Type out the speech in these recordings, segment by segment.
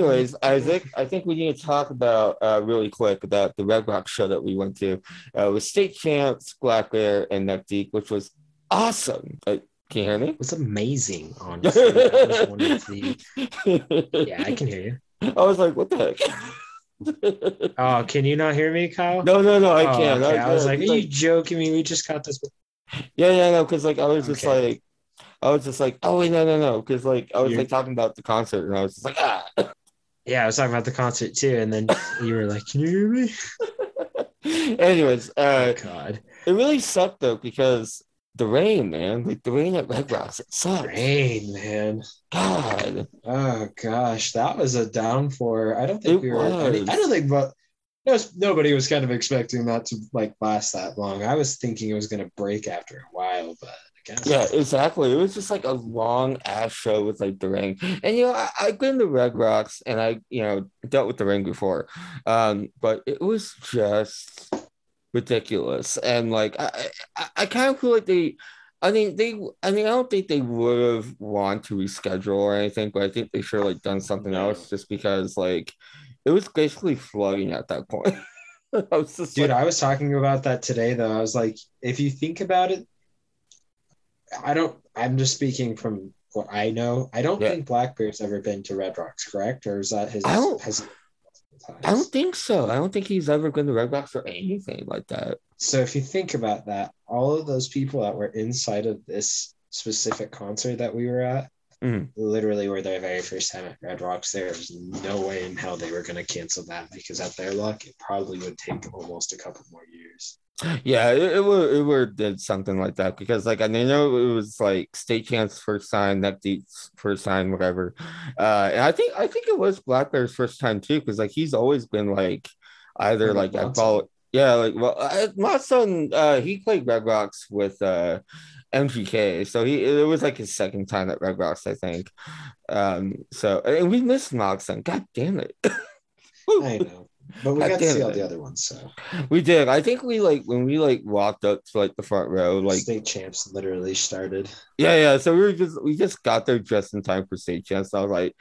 anyways, Isaac, I think we need to talk about uh, really quick about the Red Rock show that we went to uh, with State Champs, Blackbear, and Neck Deep, which was awesome. Uh, can you hear me? It was amazing, honestly. Was the... Yeah, I can hear you. I was like, what the heck? Oh, can you not hear me, Kyle? no, no, no, I Oh, can't. okay. I was can't. like, are you joking me? We just got this. Yeah, yeah, no, because like I was just like, I was just like, oh wait, no, no, no, because like I was You're- like talking about the concert, and I was just like, ah. Yeah, I was talking about the concert too, and then you were like, "Can you hear me?" Anyways, uh, Oh, God, it really sucked though because the rain, man, like the rain at Red Rocks, it sucked. rain, man. God, Oh gosh, that was a downpour. I don't think It we were. I, I don't think, but no, nobody was kind of expecting that to like last that long. I was thinking it was going to break after a while, but. Yeah, exactly. It was just like a long ass show with like the ring. and you know, I, I've been to Red Rocks, and I, you know, dealt with the ring before, um, but it was just ridiculous, and like I, I, I kind of feel like they. I mean, they. I mean, I don't think they would have want to reschedule or anything, but I think they should have like done something else, just because like it was basically flooding at that point. I was just Dude, like, I was talking about that today though. I was like, if you think about it, I don't I'm just speaking from what I know. I don't Yeah. think Blackbear's ever been to Red Rocks, correct? Or is that his I don't- has I don't think so. I don't think he's ever been to Red Rocks or anything like that. so if you think about that, all of those people that were inside of this specific concert that we were at Mhm. literally were their very first time at Red Rocks. There was no way in hell they were gonna cancel that because at their luck it probably would take almost a couple more years. Yeah, it, it would it would did something like that because like I know it was like State Champs first time, neck deep's first time, whatever. Uh, and I think I think it was Blackbear's first time too because like he's always been like either like I follow. Yeah, like well, I, Mod Sun, uh, he played Red Rocks with uh, MGK, so he it was like his second time at Red Rocks, I think. Um, so and we missed Mod Sun. God damn it. I know. But we got to see all the other ones, so We did. I think we like when we like walked up to like the front row, like state champs literally started. yeah, yeah. So we were just we just got there just in time for State Champs. I was like,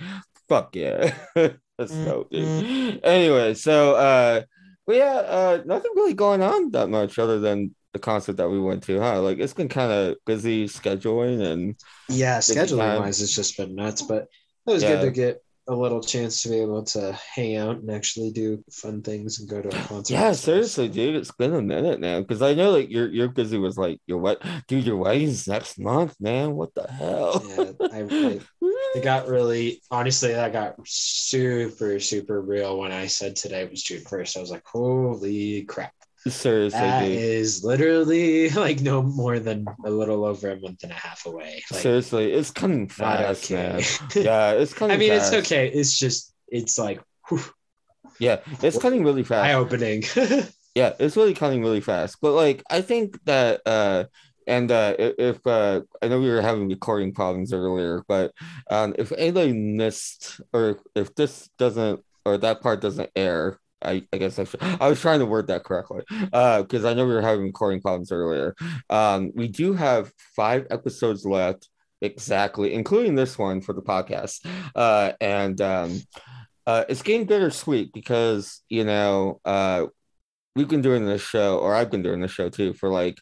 fuck yeah. Let's go, dude. Anyway, so uh but yeah, uh nothing really going on that much other than the concert that we went to, huh? Like it's been kind of busy scheduling and Yeah, scheduling wise, it's just been nuts, but it was Yeah. good to get a little chance to be able to hang out and actually do fun things and go to a concert. yeah, seriously, dude, it's been a minute now because I know like you're you're busy with like your what, dude, your wedding's next month, man. What the hell? Yeah, I, I it got really honestly that got super super real when I said today was June first. I was like, holy crap. Seriously, That dude. is literally like no more than a little over a month and a half away. Like, seriously, it's coming fast, man. Yeah, it's coming. I mean, fast. it's okay. It's just, it's like Yeah, it's coming really fast. eye opening. Yeah, it's really coming really fast. But like I think that uh and uh if uh I know we were having recording problems earlier, but um if anybody missed or if this doesn't or that part doesn't air, I, I guess I should I was trying to word that correctly. Uh because I know we were having recording problems earlier. Um we do have five episodes left exactly, including this one for the podcast. Uh and um uh it's getting bittersweet because you know uh we've been doing this show, or I've been doing this show too, for like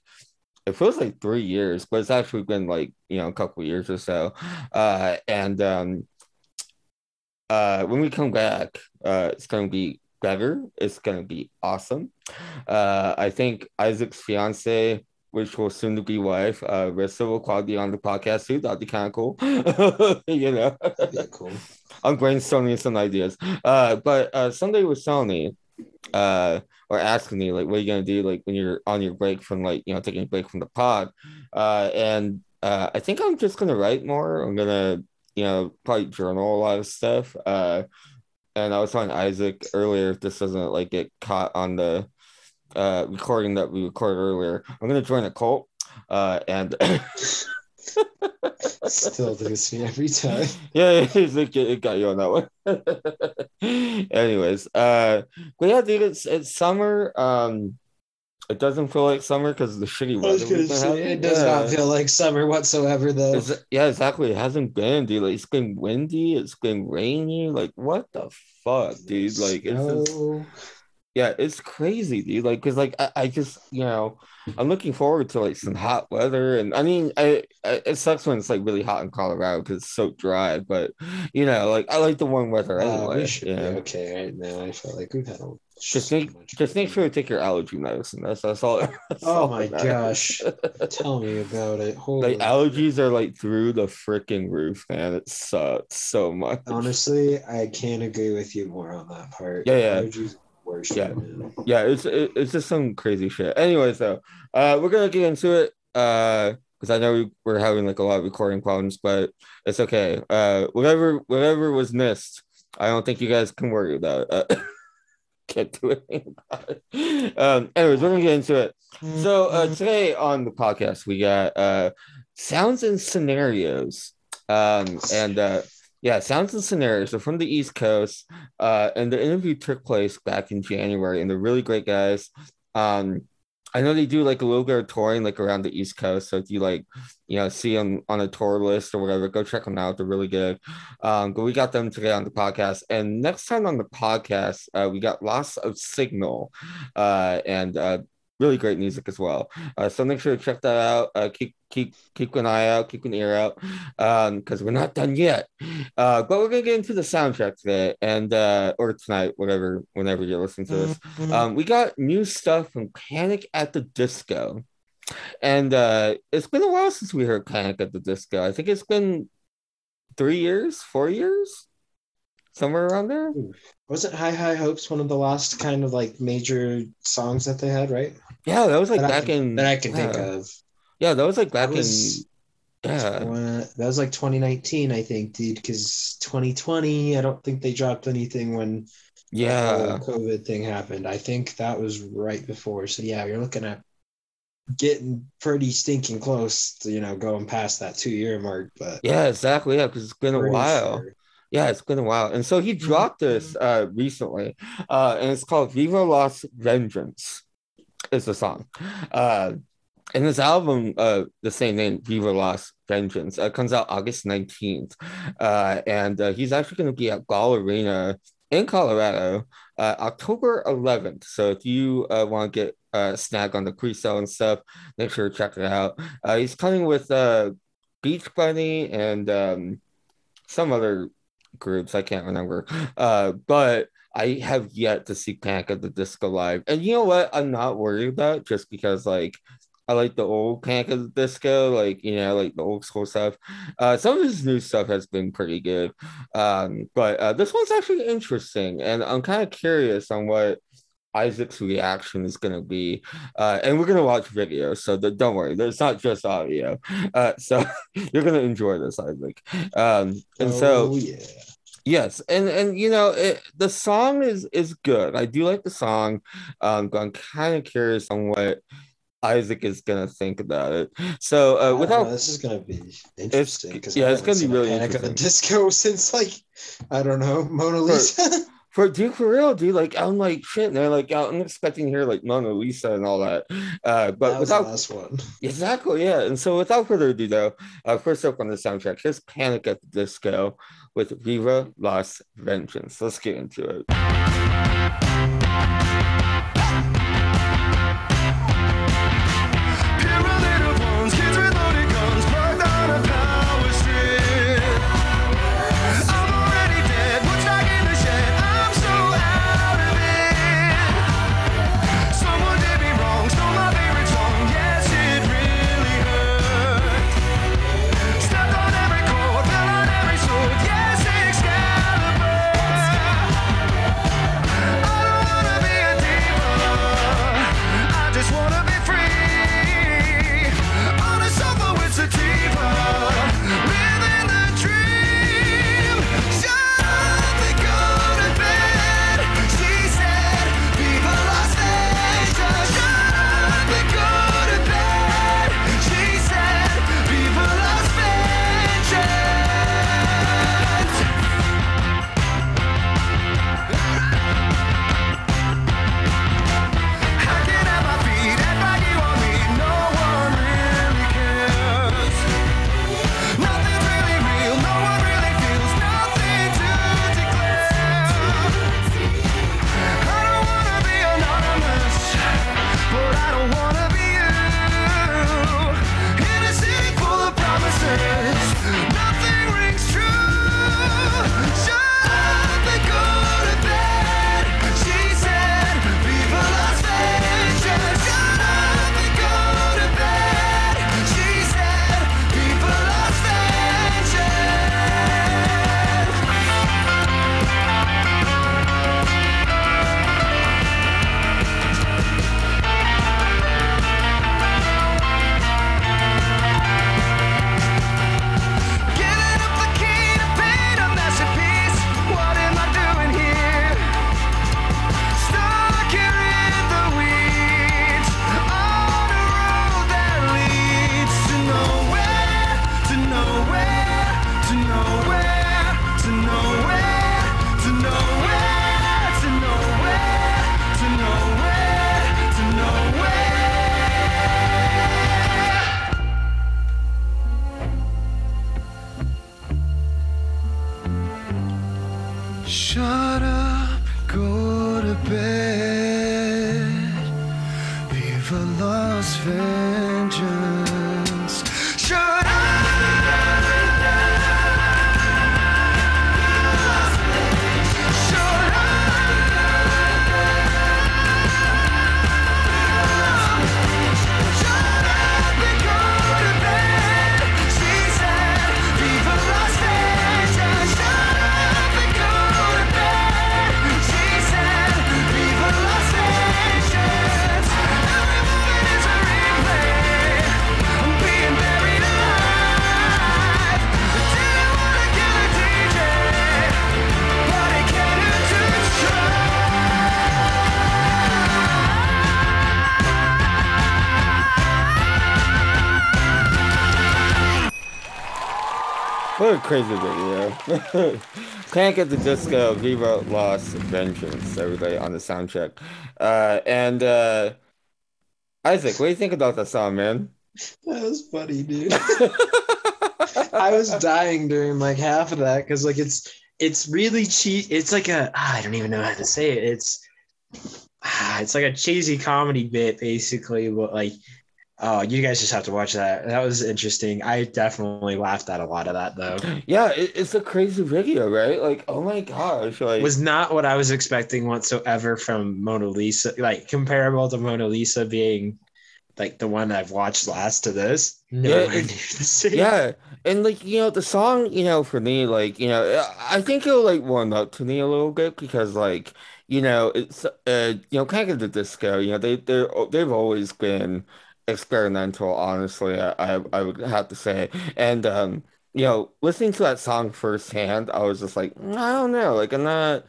it feels like three years, but it's actually been like you know a couple years or so. Uh, and um, uh, when we come back, uh, it's gonna be better. It's gonna be awesome. Uh, I think Isaac's fiance. Which will soon to be wife, uh, Rissa will probably be on the podcast too. That'd be kind of cool, you know. yeah, cool. I'm brainstorming some ideas. Uh, but uh, Sunday was telling me, uh, or asking me like, what are you gonna do like when you're on your break from like you know taking a break from the pod, uh, and uh, I think I'm just gonna write more. I'm gonna you know probably journal a lot of stuff. Uh, and I was telling Isaac earlier if this doesn't like get caught on the uh recording that we recorded earlier, I'm gonna join a cult. Uh, and Still lose me every time. yeah, it, it, it got you on that one. Anyways, uh, but yeah, dude, it's it's summer. Um, it doesn't feel like summer because the shitty weather. gonna we've been say, it does Yeah. not feel like summer whatsoever, though. It's- yeah, exactly. It hasn't been, dude. Like it's been windy, it's been rainy. Like what the fuck, dude? Like it's just, yeah, it's crazy, dude. Like because like I, I just you know I'm looking forward to like some hot weather, and I mean I, I it sucks when it's like really hot in Colorado because it's so dry, but you know like I like the warm weather Uh, anyway. we should yeah. be okay right now. I feel like we've had a Just so make just make sure to take your allergy medicine. That's that's all. that's Oh all my that gosh. Tell me about it. Holy Like allergies are like through the freaking roof, man. It sucks so much. Honestly, I can't agree with you more on that part. Yeah, yeah. Allergies are worse Yeah. right now. Yeah, it's it, it's just some crazy shit. Anyways, though, uh, we're gonna get into it. Uh, because I know we, we're having like a lot of recording problems, but it's okay. Uh, whatever whatever was missed, I don't think you guys can worry about. It. Uh, can't do anything about it. Um, anyways, we're gonna get into it. So uh, today on the podcast we got uh, sounds and scenarios, um, and uh, yeah, sounds and scenarios. They're from the East Coast, uh, and the interview took place back in January, and they're really great guys. Um, I know they do like a little bit of touring like around the East Coast. So if you like, you know, see them on a tour list or whatever, go check them out. They're really good. Um, but we got them today on the podcast. And next time on the podcast, uh, we got Loss of Signal, uh, and uh, really great music as well. Uh, so make sure to check that out. Uh, keep keep keep an eye out, keep an ear out, um, because we're not done yet. Uh, but we're gonna get into the soundcheck today, and uh, or tonight, whatever, whenever you're listening to this. Um, we got new stuff from Panic at the Disco. And uh, it's been a while since we heard Panic at the Disco. I think it's been three years, four years, somewhere around there. Wasn't High High Hopes one of the last kind of like major songs that they had, right? Yeah, that was like that I back can, in. that I can think of. Yeah, that was like back That was- in. Yeah, that was like 2019, I think, dude. Because 2020, I don't think they dropped anything when yeah, COVID thing happened. I think that was right before. So yeah, you're looking at getting pretty stinking close to you know going past that two year mark. But yeah, exactly. Yeah, because it's been a while. sure. Yeah, it's been a while. And so he dropped this uh recently. Uh and it's called Viva Las Vengeance is the song. Uh and this album, uh the same name, Viva Las Vengeance, uh, comes out August 19th. Uh and uh, he's actually gonna be at Ball Arena in Colorado uh October 11th. So if you uh want to get uh snag on the pre-sale and stuff, make sure to check it out. Uh he's coming with uh Beach Bunny and um some other groups I can't remember. Uh, but I have yet to see Panic at the Disco live, and you know what? I'm not worried about just because like I like the old Panic at the Disco, like you know, like the old school stuff. Uh, some of his new stuff has been pretty good, um, but uh, this one's actually interesting, and I'm kind of curious on what. Isaac's reaction is going to be, uh, and we're going to watch video, so the, don't worry, there's not just audio. Uh, so you're going to enjoy this, Isaac. Um, and so, Oh, yeah. Yes, and and you know it, the song is is good. I do like the song, um, I'm kind of curious on what Isaac is gonna think about it. So uh, don't know, without this is gonna be interesting because yeah, it's gonna be really Panic of the interesting. Disco since like I don't know Mona Lisa. for dude for real, dude, like I'm like shit, man. Like I'm expecting here like Mona Lisa and all that. Uh, but that was the without last one. exactly, yeah. And so without further ado, though, uh, first up on the soundcheck, here's Panic at the Disco with Viva Las Vengeance. Let's get into it. Crazy video. Panic at the Disco Viva Las Vengeance, everybody on the soundcheck. Uh, and uh, Isaac, what do you think about that song, man? That was funny, dude. I was dying during like half of that because like it's it's really cheap. It's like a ah, I don't even know how to say it. It's ah, it's like a cheesy comedy bit basically, but like oh, you guys just have to watch that. That was interesting. I definitely laughed at a lot of that though. Yeah, it, it's a crazy video, right? Like, oh my gosh, like It was not what I was expecting whatsoever from Mona Lisa. Like comparable to Mona Lisa being like the one I've watched last to this. Near it's- the yeah, and like you know, the song, you know, for me, like you know, I think it'll like warm up to me a little bit because like you know, it's uh, you know, kind of the disco. You know, they they they've always been experimental. Honestly, I I, I would have to say, and um, you know, listening to that song firsthand, I was just like, I don't know, like I'm not.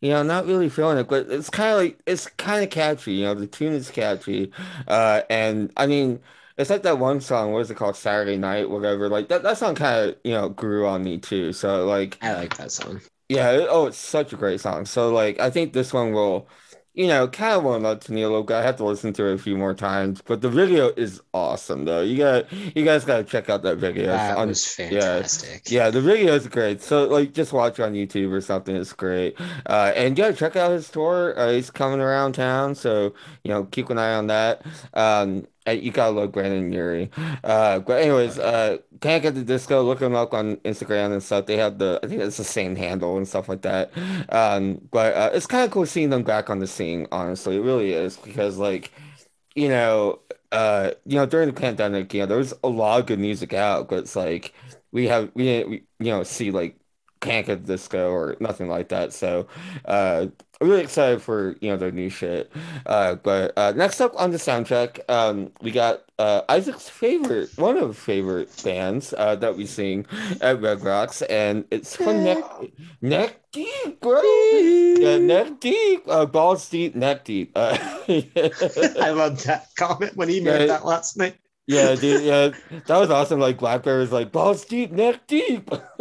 You know, not really feeling it, but it's kind of like it's kind of catchy. You know, the tune is catchy, uh, and I mean, it's like that one song, what is it called? Saturday Night, whatever. Like that, that song kind of, you know, grew on me too. So like, I like that song. yeah, it- oh, it's such a great song. So like, I think this one will, you know, kind of up to me a little bit. I have to listen to it a few more times, but the video is awesome though. You got, you guys got to check out that video. That on- was yeah. fantastic. Yeah, the video is great. So like just watch on YouTube or something. It's great. Uh and yeah, check out his tour. Uh, he's coming around town, so you know, keep an eye on that. Um and you gotta love Brendon Urie. Uh but anyways, uh Panic at the Disco, look him up on Instagram and stuff. They have the I think it's the same handle and stuff like that. Um but uh, it's kind of cool seeing them back on the scene, honestly. It really is because like you know, uh, you know, during the pandemic, you know, there was a lot of good music out, but it's like we have we didn't we, you know see like Can't Get Disco or nothing like that. So, uh, I'm really excited for you know their new shit. Uh, but uh, next up on the soundcheck, um, we got uh Isaac's favorite, one of favorite bands uh that we sing at Red Rocks, and it's from Neck Neck Deep, bro. Yeah, Neck Deep, uh, balls deep, neck deep. Uh, I love that comment when he made Yeah. that last night. Yeah, dude, yeah, that was awesome. Like Blackbear was like balls deep, neck deep.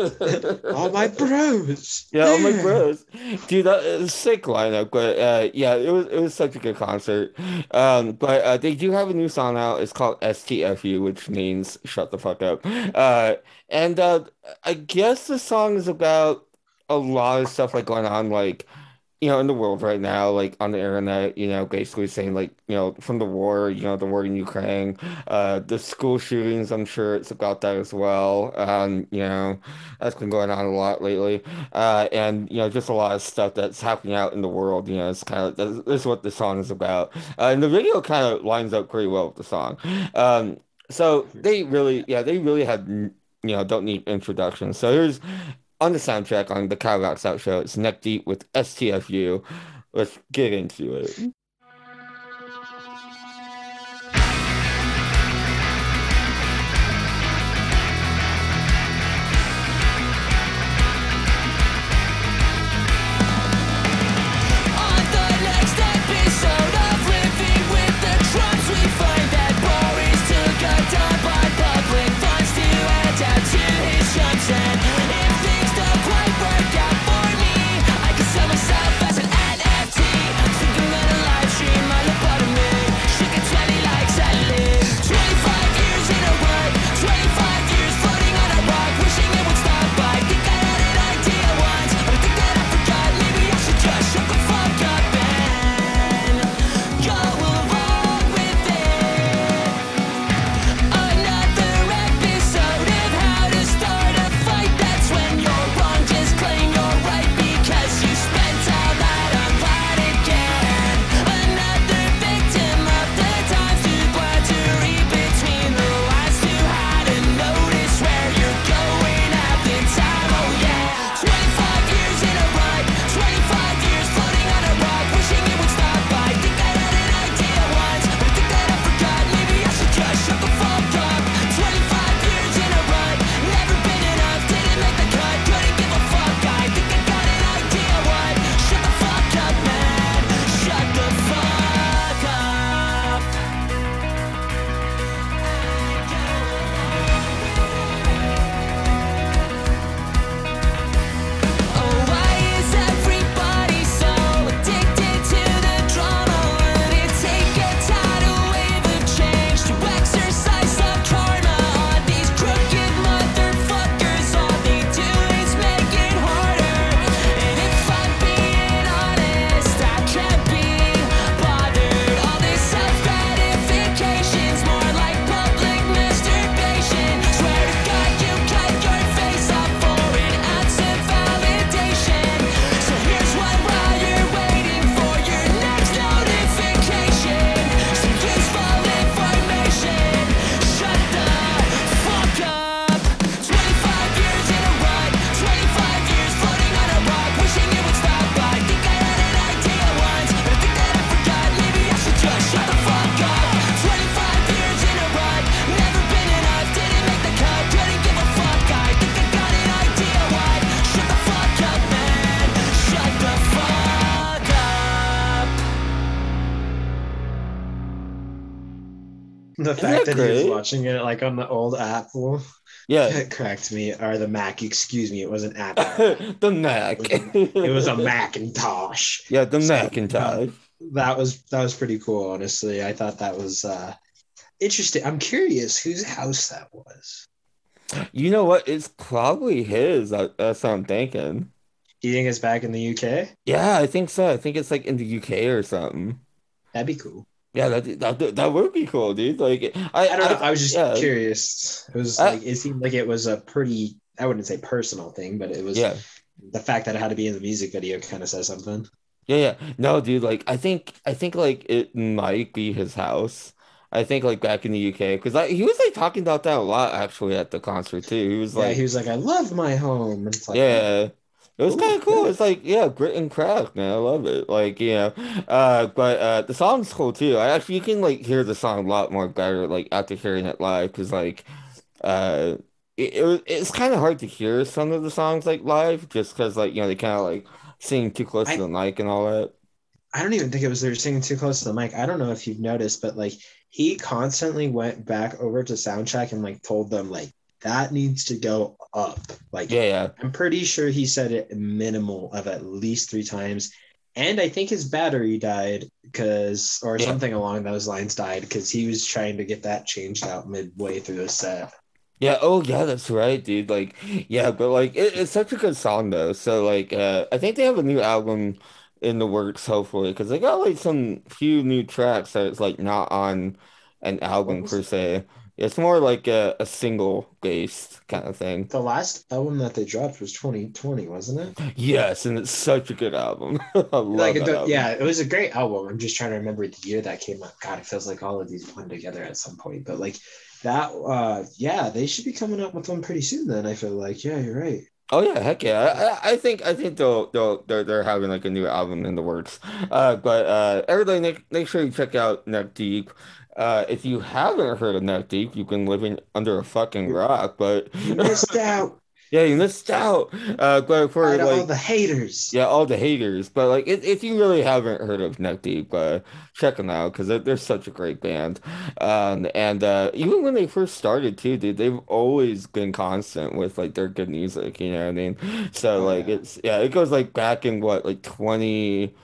All my bros. Yeah, all my bros. Dude, that is a sick lineup. But uh yeah, it was it was such a good concert. Um, but uh they do have a new song out. It's called STFU, which means shut the fuck up. Uh and uh I guess the song is about a lot of stuff like going on like you know, in the world right now, like on the internet, you know, basically saying like, you know, from the war, you know, the war in Ukraine, uh, the school shootings, I'm sure it's about that as well. Um, you know, that's been going on a lot lately. Uh, and you know, just a lot of stuff that's happening out in the world, you know, it's kind of this, is what the song is about. Uh, and the video kind of lines up pretty well with the song. Um, so they really, yeah, they really had, you know, don't need introduction. So here's on the soundcheck on the Kyle Rocks Out show. It's Neck Deep with STFU. Let's get into it. Watching it like on the old Apple, Yeah. it cracked me. Or the Mac, excuse me, it wasn't Apple. the Mac. it was a Macintosh. Yeah, the So, Macintosh. That was that was pretty cool, honestly. I thought that was uh interesting. I'm curious whose house that was. You know what? It's probably his. That's what I'm thinking. You think it's back in the UK? Yeah, I think so. I think it's like in the UK or something. That'd be cool. Yeah, that that, that would be cool, dude. Like, I, I don't know. I was just yeah. curious. It was I- like it seemed like it was a pretty I wouldn't say personal thing, but it was Yeah, the fact that it had to be in the music video kind of says something. yeah, yeah. No, dude. Like, I think I think like it might be his house. I think like back in the UK because he was like talking about that a lot actually at the concert too. He was yeah, like, he was like, I love my home. It's like, yeah. It was kind of cool. It's like, yeah, grit and crack, man. I love it. Like, you know, uh, but uh, the song's cool too. I actually you can like hear the song a lot more better like after hearing it live because like, uh, it, it it's kind of hard to hear some of the songs like live just because like you know they kind of like sing too close I- to the mic and all that. I don't even think it was they were singing too close to the mic. I don't know if you've noticed, but like he constantly went back over to soundcheck and like told them like that needs to go up. Like Yeah, yeah, I'm pretty sure he said it minimal of at least three times. And I think his battery died because, or Yeah. something along those lines died because he was trying to get that changed out midway through the set. yeah. Oh, yeah, that's right, dude. Like, yeah, but like it, it's such a good song though. So like, uh, I think they have a new album in the works, hopefully, because they got like some few new tracks that it's like not on an album per se. It's more like a, a single based kind of thing. The last album that they dropped was 2020, wasn't it? Yes, and it's such a good album. I love Like, the- album. yeah, it was a great album. I'm just trying to remember the year that came out. God, it feels like all of these blend together at some point. But like that, uh, yeah, they should be coming up with one pretty soon. Then I feel like, yeah, you're right. Oh yeah, heck yeah. I, I I think I think they'll they'll they're, they're having like a new album in the works. Uh, but uh, everybody make make sure you check out Neck Deep. Uh, if you haven't heard of Neck Deep, you've been living under a fucking rock. But You missed out. yeah, you missed out. Uh, but for of all the haters. yeah, all the haters. But like if, if you really haven't heard of Neck Deep, uh, check them out because they're, they're such a great band. Um, and uh, even when they first started too, dude, they've always been constant with like their good music. You know what I mean? So Oh, like yeah. it's yeah, it goes like back in what like 2016, 20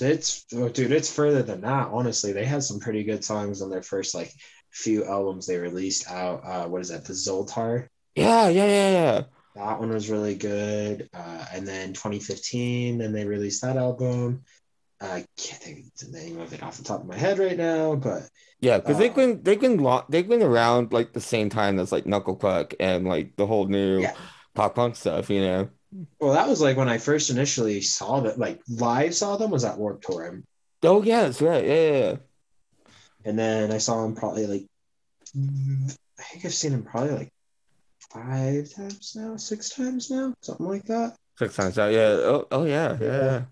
It's oh, dude, it's further than that. Honestly, they had some pretty good songs on their first like few albums they released out. Uh, what is that? The Zoltar. Yeah, yeah, yeah, yeah. That one was really good. Uh, and then 2015, then they released that album. I can't think of the name of it off the top of my head right now, but Yeah, because they've Uh, been they've been lo they've been around like the same time as like Knuckle Puck and like the whole new Yeah. pop punk stuff, you know. Well, that was like when I first initially saw that, like live saw them was at Warped Tour, Oh yeah, that's right. Yeah, yeah, yeah. and then I saw them probably like I think I've seen them probably like five times now, six times now, something like that. Six times out. Yeah. Oh, oh yeah, yeah. Yeah.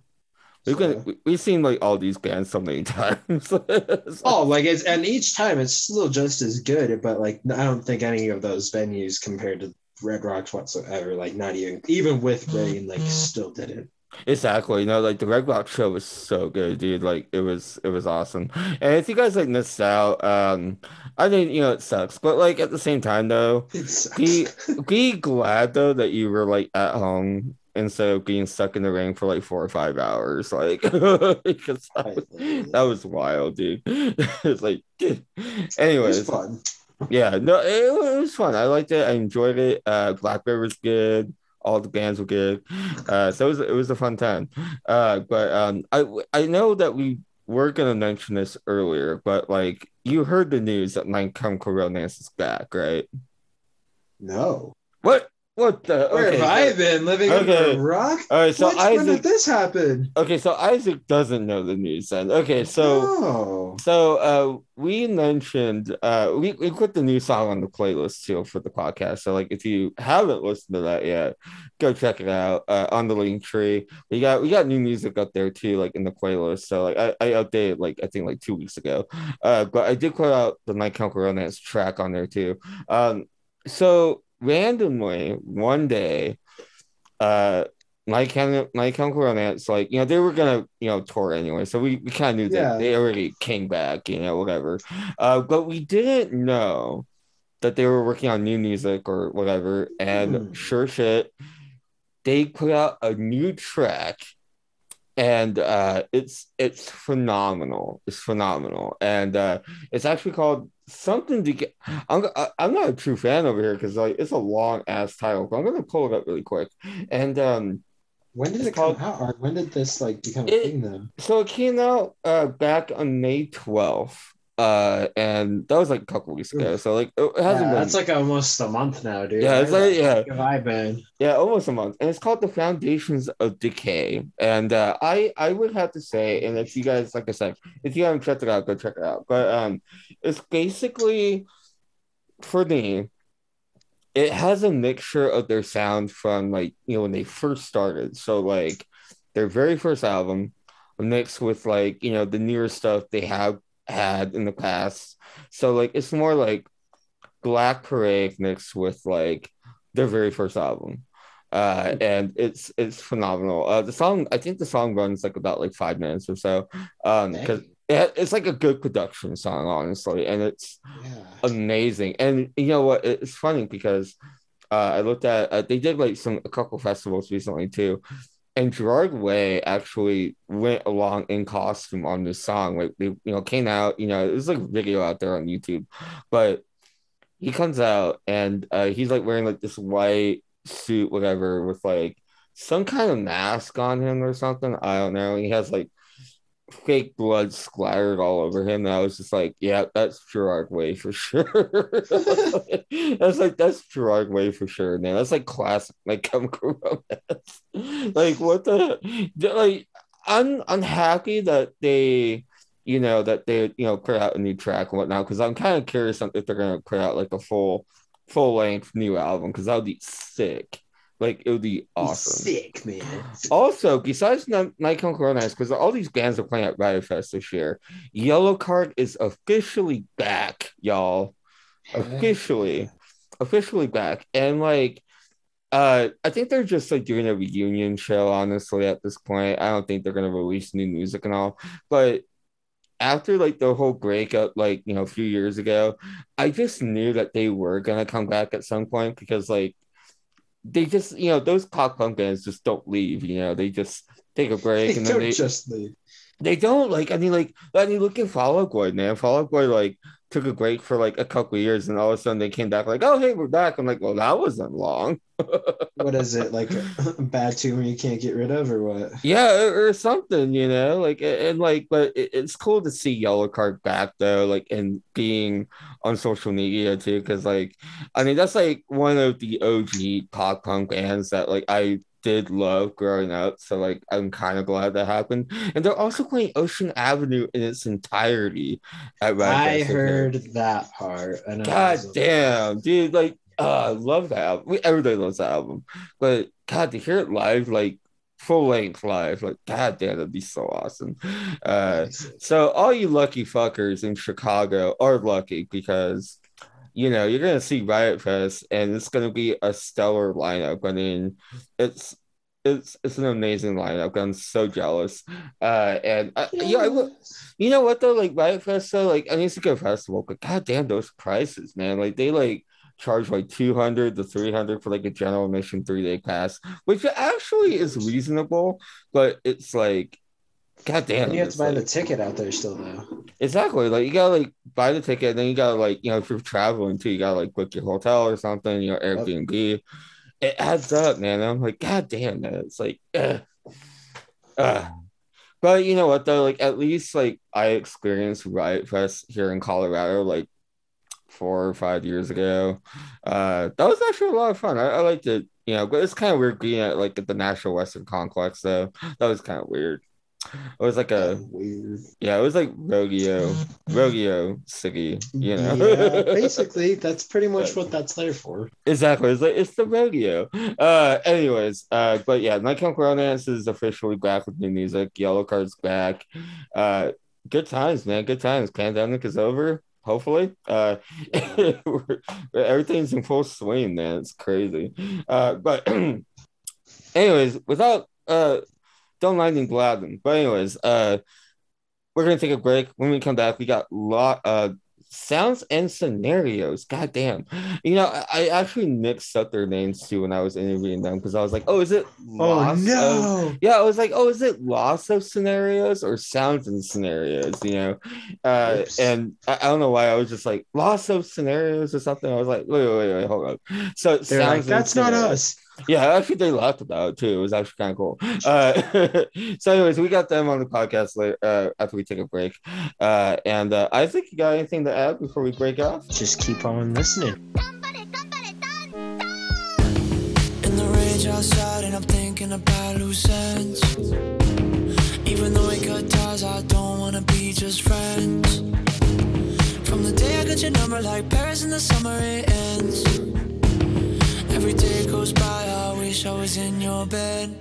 We've So- been we- we've seen like all these bands so many times. It's Oh, like it's and each time it's still just as good, but like I don't think any of those venues compared to Red Rocks whatsoever. Like not even even with rain, like still did it. Exactly. You know, like the Red Rock show was so good, dude. Like it was it was awesome. And if you guys like missed out, um, I think you know it sucks, but like at the same time though, be be glad though that you were like at home instead of being stuck in the rain for like four or five hours. Like because that was, that was wild, dude. It's like it anyways. was fun. Yeah, no, it, it was fun. I liked it. I enjoyed it. Uh, Blackbear was good. All the bands were good. Uh, so it was it was a fun time. Uh, but um, I I know that we were gonna mention this earlier, but like you heard the news that My Chemical Romance is back, right? No. What? What the? Where okay, have I been living okay. under a rock? all right, so What? when did this happen? Okay, so Isaac doesn't know the news then. Okay, so. no. So uh we mentioned uh we, we put the new song on the playlist too for the podcast. So like if you haven't listened to that yet, go check it out uh on the Linktree. We got we got new music up there too, like in the playlist. So like I, I updated like I think like two weeks ago. Uh but I did put out the My Chemical Romance track on there too. Um so randomly one day uh my Chemical my Chemical Romance, like you know, they were gonna you know tour anyway, so we, we kind of knew that Yeah. they already came back, you know, whatever. Uh, but we didn't know that they were working on new music or whatever. And Hmm. sure shit, they put out a new track, and uh, it's it's phenomenal. It's phenomenal, and uh, it's actually called something to get. I'm I'm not a true fan over here because like it's a long ass title, but I'm gonna pull it up really quick. And um, When did it come out? Or when did this like become a thing then? so it came out uh back on May 12th. Uh, and that was like a couple weeks ago. So like it hasn't Yeah, been. that's like almost a month now, dude. Yeah, it's like- yeah. Have I been? Yeah, almost a month, and it's called "The Foundations of Decay." And uh, I I would have to say, and if you guys, like I said, if you haven't checked it out, go check it out. But um, it's basically for me, it has a mixture of their sound from like you know when they first started. So like their very first album, mixed with like you know the newer stuff they have had in the past. So like it's more like Black Parade mixed with like their very first album. Uh, and it's it's phenomenal. Uh, the song I think the song runs like about like five minutes or so. Um, because it, it's like a good production song, honestly, and it's Yeah. amazing. And you know what? It's funny because uh, I looked at uh, they did like some a couple festivals recently too, and Gerard Way actually went along in costume on this song. Like they, you know, came out. You know, there's like a video out there on YouTube, but he comes out and uh, he's like wearing like this white suit, whatever, with like some kind of mask on him or something. I don't know. He has like fake blood splattered all over him. And I was just like, yeah, that's Gerard Way for sure. I was like that's Gerard Way for sure, man. That's like classic, like romance. like what the like I'm I'm happy that they you know that they you know put out a new track and whatnot because I'm kind of curious if they're gonna put out like a full full length new album because that would be sick. Like it would be awesome. Sick, man. Also, besides Chemical Romance, because all these bands are playing at Riot Fest this year, Yellowcard is officially back, y'all. Officially, officially back, and like, uh, I think they're just like doing a reunion show. Honestly, at this point, I don't think they're gonna release new music and all. But after like the whole breakup, like you know, a few years ago, I just knew that they were gonna come back at some point because like they just you know those punk bands just don't leave you know they just take a break They and then don't they just leave. they don't like I mean like I mean look at Fall Out Boy man Fall Out Boy like took a break for like a couple years and all of a sudden they came back like oh hey we're back I'm like well that wasn't long What is it like a bad tumor you can't get rid of, or what? yeah or, or something you know like and, and, like but it, it's cool to see Yellowcard back though like and being on social media too because like I mean that's like one of the OG pop punk bands that like I did love growing up so like I'm kind of glad that happened and they're also playing Ocean Avenue in its entirety at Riot I heard that part. And God damn, dude! Like, uh, I love that album. We- Everybody loves that album, but God, to hear it live, like full length live, like God damn, that'd be so awesome. Uh, so all you lucky fuckers in Chicago are lucky because you know you're gonna see Riot Fest, and it's gonna be a stellar lineup. I mean, it's. It's, it's an amazing lineup. I'm so jealous. Uh, and I, yeah, I, you know what though? Like Riot Fest, though, like I mean, to go festival, but goddamn those prices, man! Like they like charge like two hundred to three hundred for like a general admission three day pass, which actually is reasonable, but it's like, goddamn, And you have to buy the ticket out there still, though. exactly like you gotta like buy the ticket, then you gotta like you know if you're traveling too, you gotta like book your hotel or something, you know Airbnb. It adds up, man. I'm like, god damn, man. It's like, ugh. Ugh. But you know what though? Like at least like I experienced Riot Fest here in Colorado like four or five years ago. Uh that was actually a lot of fun. I, I liked it, you know, but it's kind of weird being at like at the National Western Complex though. That was kind of weird. It was like a yeah, it was like rodeo, rodeo city, you know. Yeah, basically, that's pretty much what that's there for. Exactly. It's like it's the rodeo. Uh anyways, uh but yeah, My Chemical Romance is officially back with new music. Yellowcard's back. Uh good times, man. Good times. Pandemic is over. Hopefully. Uh everything's in full swing, man. It's crazy. Uh but anyways, without uh don't lightning Gladden. But anyways, uh we're gonna take a break. When we come back, we got lot uh sounds and scenarios. God damn. You know, I, I actually mixed up their names too when I was interviewing them because I was like, oh, is it Oh Loss of- no! yeah, I was like, oh, is it loss of scenarios or sounds and scenarios? You know, uh, Oops. and I, I don't know why I was just like loss of scenarios or something. I was like, wait, wait, wait, wait hold on. So like, that's not us. Yeah, actually, they laughed about it too. It was actually kind of cool. Uh, so, anyways, we got them on the podcast later uh, after we take a break. Uh, and uh, I think you got anything to add before we break off? Just keep on listening. In the rage outside, and I'm thinking about loose ends. Even though we cut ties, I don't wanna be just friends. From the day I got your number, like Paris in the summer, it ends. Every day goes by, I wish I was in your bed.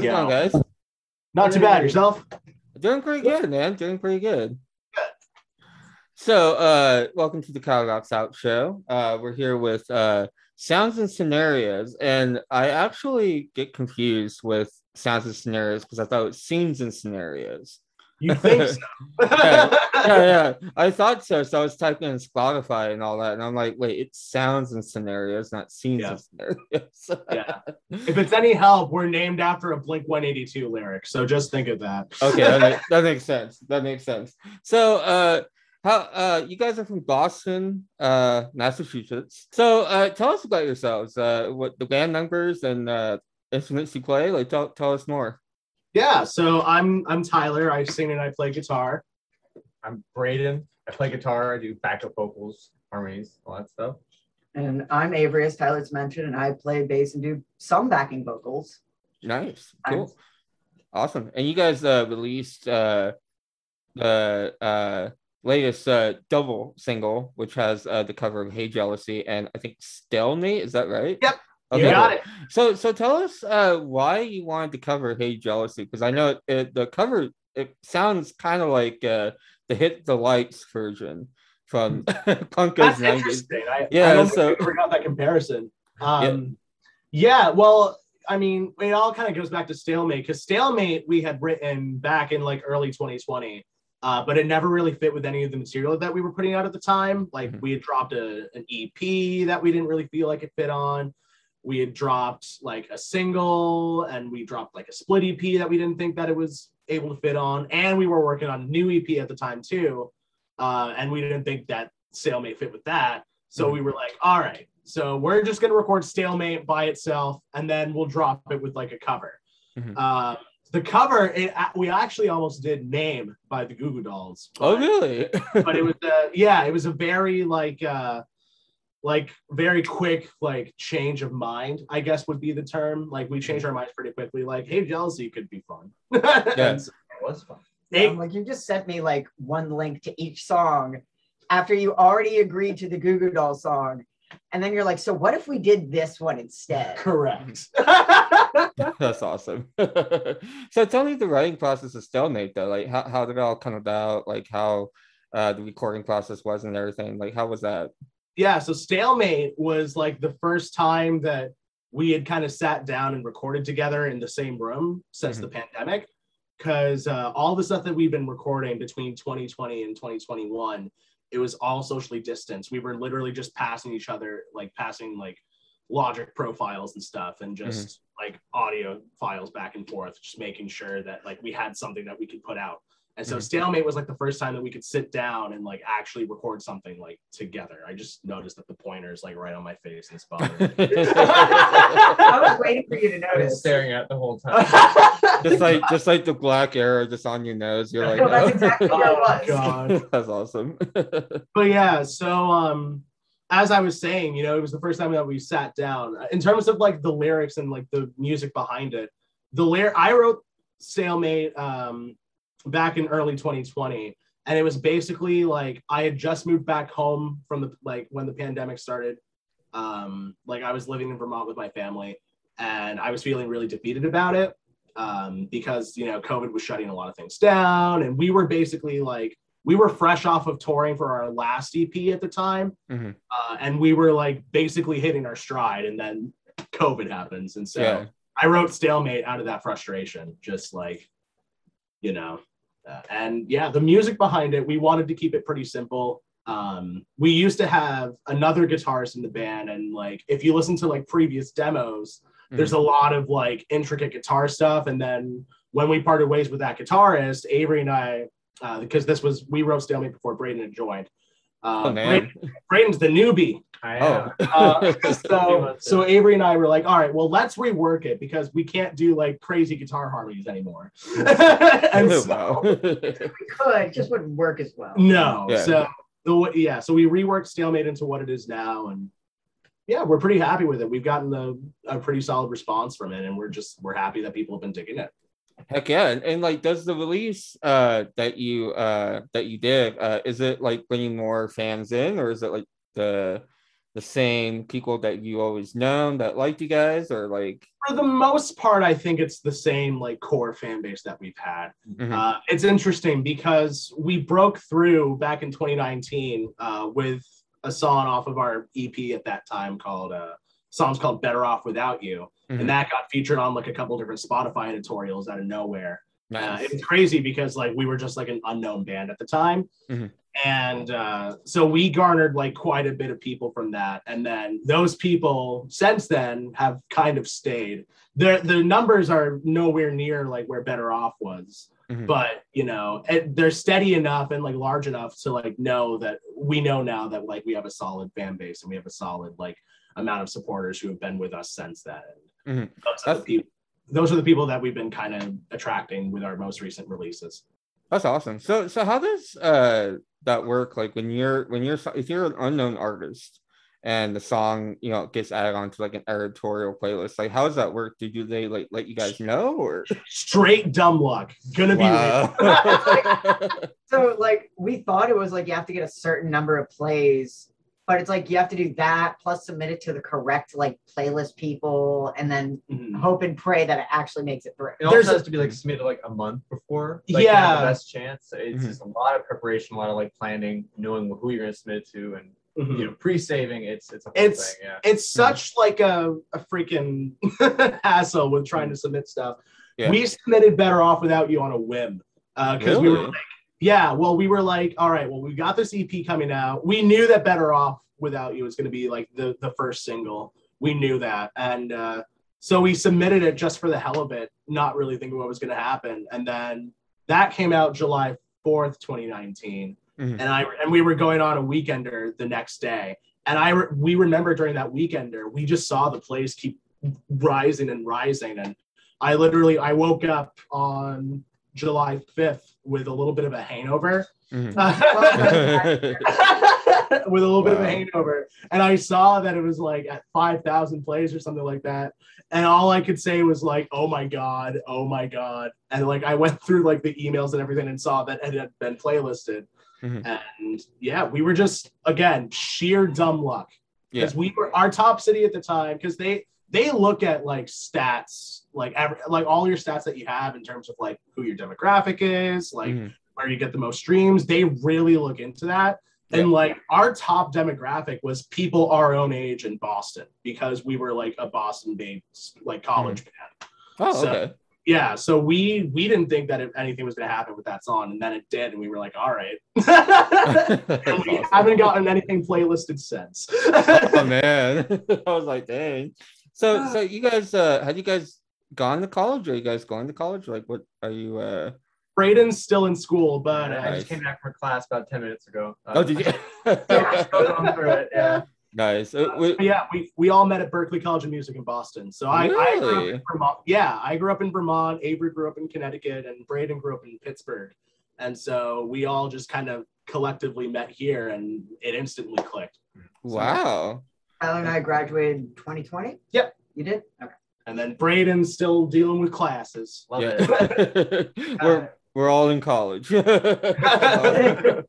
We how's it going, guys? Not too bad. Yourself? Doing pretty good, man. Doing pretty good. So, uh, welcome to the Kyle Rocks Out show. Uh, we're here with uh, sounds and scenarios, and I actually get confused with sounds and scenarios because I thought it was scenes and scenarios. You think so? Yeah. Yeah, yeah, I thought so. So I was typing in Spotify and all that, and I'm like, wait, it's sounds and scenarios, not scenes Yeah. and scenarios. Yeah. If it's any help, we're named after a Blink 182 lyric. So just think of that. okay that, make- that makes sense that makes sense so uh how uh you guys are from boston uh massachusetts so uh tell us about yourselves uh what the band members and uh instruments you play like tell, tell us more Yeah. So I'm I'm Tyler. I sing and I play guitar. I'm Braden. I play guitar. I do backup vocals, harmonies, all that stuff. And I'm Avery, as Tyler's mentioned, and I play bass and do some backing vocals. nice I'm- cool awesome and you guys uh released uh the uh latest uh double single which has uh the cover of hey jealousy and i think stalemate is that right Yep, okay you got it. So, so tell us uh, why you wanted to cover "Hey Jealousy" because I know it, it, the cover it sounds kind of like uh, the Hit the Lights version from Punk Goes That's 90s. interesting. I, Yeah, I don't so- think forgot that comparison. Um, yeah. well, I mean, it all kind of goes back to stalemate because stalemate we had written back in like early 2020, uh, but it never really fit with any of the material that we were putting out at the time. Like Mhm. we had dropped a, an EP that we didn't really feel like it fit on. We had dropped like a single and we dropped like a split EP that we didn't think that it was able to fit on. And we were working on a new EP at the time too. Uh, and we didn't think that stalemate fit with that. So Mhm. we were like, all right, so we're just gonna record stalemate by itself, and then we'll drop it with like a cover. Mhm. Uh, the cover, it, we actually almost did name by the Goo Goo Dolls. Oh, really? but it was uh, yeah, it was a very like uh, like very quick like change of mind. I guess would be the term. Like we changed our minds pretty quickly. Like, hey, jealousy could be fun. Yeah. It was fun. Hey, I'm like, you just sent me like one link to each song after you already agreed to the Goo Goo Doll song. And then you're like, so what if we did this one instead? correct. That's awesome. so tell me the writing process of Stalemate though. Like how, how did it all come about? Like how uh the recording process was and everything. Like how was that? Yeah so stalemate was like the first time that we had kind of sat down and recorded together in the same room since the pandemic. Because uh, all the stuff that we've been recording between 2020 and 2021 it was all socially distanced. We were literally just passing each other like passing like logic profiles and stuff and just like audio files back and forth just making sure that like we had something that we could put out and so Mhm. stalemate was like the first time that we could sit down and like actually record something like together. I just noticed that the pointer is like right on my face and it's bothering me. I was waiting for you to I was notice. staring at the whole time. just like just like the black arrow just on your nose. You're like, No, that's "Oh." exactly what it oh was. god. That's awesome. But yeah, so um as I was saying, you know, it was the first time that we sat down. In terms of like the lyrics and like the music behind it, the lyric I wrote Stalemate um back in early 2020 and it was basically like I had just moved back home from the like when the pandemic started. Um like I was living in Vermont with my family and I was feeling really defeated about it um because you know COVID was shutting a lot of things down and we were basically like we were fresh off of touring for our last EP at the time, Mhm. uh, and we were like basically hitting our stride, and then COVID happens, and so Yeah. I wrote "Stalemate" out of that frustration, just like you know, uh, and yeah, the music behind it, we wanted to keep it pretty simple. Um, we used to have another guitarist in the band, and like if you listen to like previous demos, there's a lot of like intricate guitar stuff, and then when we parted ways with that guitarist, Avery and I uh, because this was we wrote stalemate before Braden had joined. Uh, Oh man. Braden- Braden's the newbie. I Oh. am. Uh, so so Avery and I were like, all right, well let's rework it because we can't do like crazy guitar harmonies anymore. and Oh, so, wow. We could, it just wouldn't work as well. no, Yeah. so the yeah, so we reworked stalemate into what it is now, and yeah, we're pretty happy with it. We've gotten a, a pretty solid response from it, and we're just we're happy that people have been digging it. Heck yeah. And, and like does the release uh that you uh that you did, uh is it like bringing more fans in or is it like the the same people that you always known that liked you guys or like For the most part, I think it's the same like core fan base that we've had. Mhm. Uh, it's interesting because we broke through back in 2019 uh, with a song off of our EP at that time called uh, songs called "Better Off Without You," Mhm. and that got featured on like a couple different Spotify editorials out of nowhere. Uh, Nice. it was crazy because like we were just like an unknown band at the time. Mhm. And uh, so we garnered like quite a bit of people from that. And then those people since then have kind of stayed. The, the numbers are nowhere near like where Better Off was. Mhm. But you know, it, they're steady enough and like large enough to like know that we know now that like we have a solid fan base and we have a solid like amount of supporters who have been with us since then. And Mhm. those are the people those are the people that we've been kind of attracting with our most recent releases. That's awesome. So so how does uh that work? Like when you're when you're if you're an unknown artist and the song you know gets added onto like an editorial playlist, like how does that work? Do, do they like let you guys know or Straight dumb luck. Gonna be wow? So like we thought it was like you have to get a certain number of plays but it's like you have to do that plus submit it to the correct like playlist people and then Mhm. hope and pray that it actually makes it through. It also There's a- has to be like submitted like a month before. Like, to have Yeah. the best chance. It's Mhm. just a lot of preparation, a lot of like planning, knowing who you're gonna submit it to, and Mhm. you know, pre-saving. It's it's a whole It's- thing. Yeah. it's such like a, a freaking hassle with trying to submit stuff. Yeah. We submitted Better Off Without You on a whim because we were like, yeah, well, we were like, all right, well, we got this EP coming out. We knew that Better Off Without You was going to be like the the first single. We knew that, and uh, so we submitted it just for the hell of it, not really thinking what was going to happen. And then that came out July fourth, twenty nineteen Mhm. and I and we were going on a weekender the next day, and I re- we remember during that weekender we just saw the place keep rising and rising, and I literally I woke up on July fifth with a little bit of a hangover. Mhm. with a little bit of a hangover, and I saw that it was like at five thousand plays or something like that, and all I could say was like, "Oh my god, oh my god," and like I went through like the emails and everything and saw that it had been playlisted, Mhm. and yeah, we were just again sheer dumb luck Yeah. because we were our top city at the time because they they look at like stats like like all your stats that you have in terms of like who your demographic is like Mhm. where you get the most streams they really look into that. And like our top demographic was people our own age in boston because we were like a boston based like college band. Oh, So- okay. yeah so we we didn't think that if anything was going to happen with that song and then it did and we were like all right and we awesome. haven't gotten anything playlisted since. Oh man. I was like dang. So so you guys uh have you guys gone to college are you guys going to college like what are you uh Braden's still in school, but I uh, just came back from class about ten minutes ago. Uh, oh did you I going through it. Yeah. nice Uh, we- yeah, we, we all met at Berklee College of Music in Boston. So I, I grew up in Vermont. Yeah, I grew up in Vermont. Avery grew up in Connecticut, and Braden grew up in Pittsburgh. And so we all just kind of collectively met here, and it instantly clicked. wow Tyler and I graduated 2020. Yep. You did? Okay. And then Braden's still dealing with classes. Love it. yeah. we're we're all in college. That's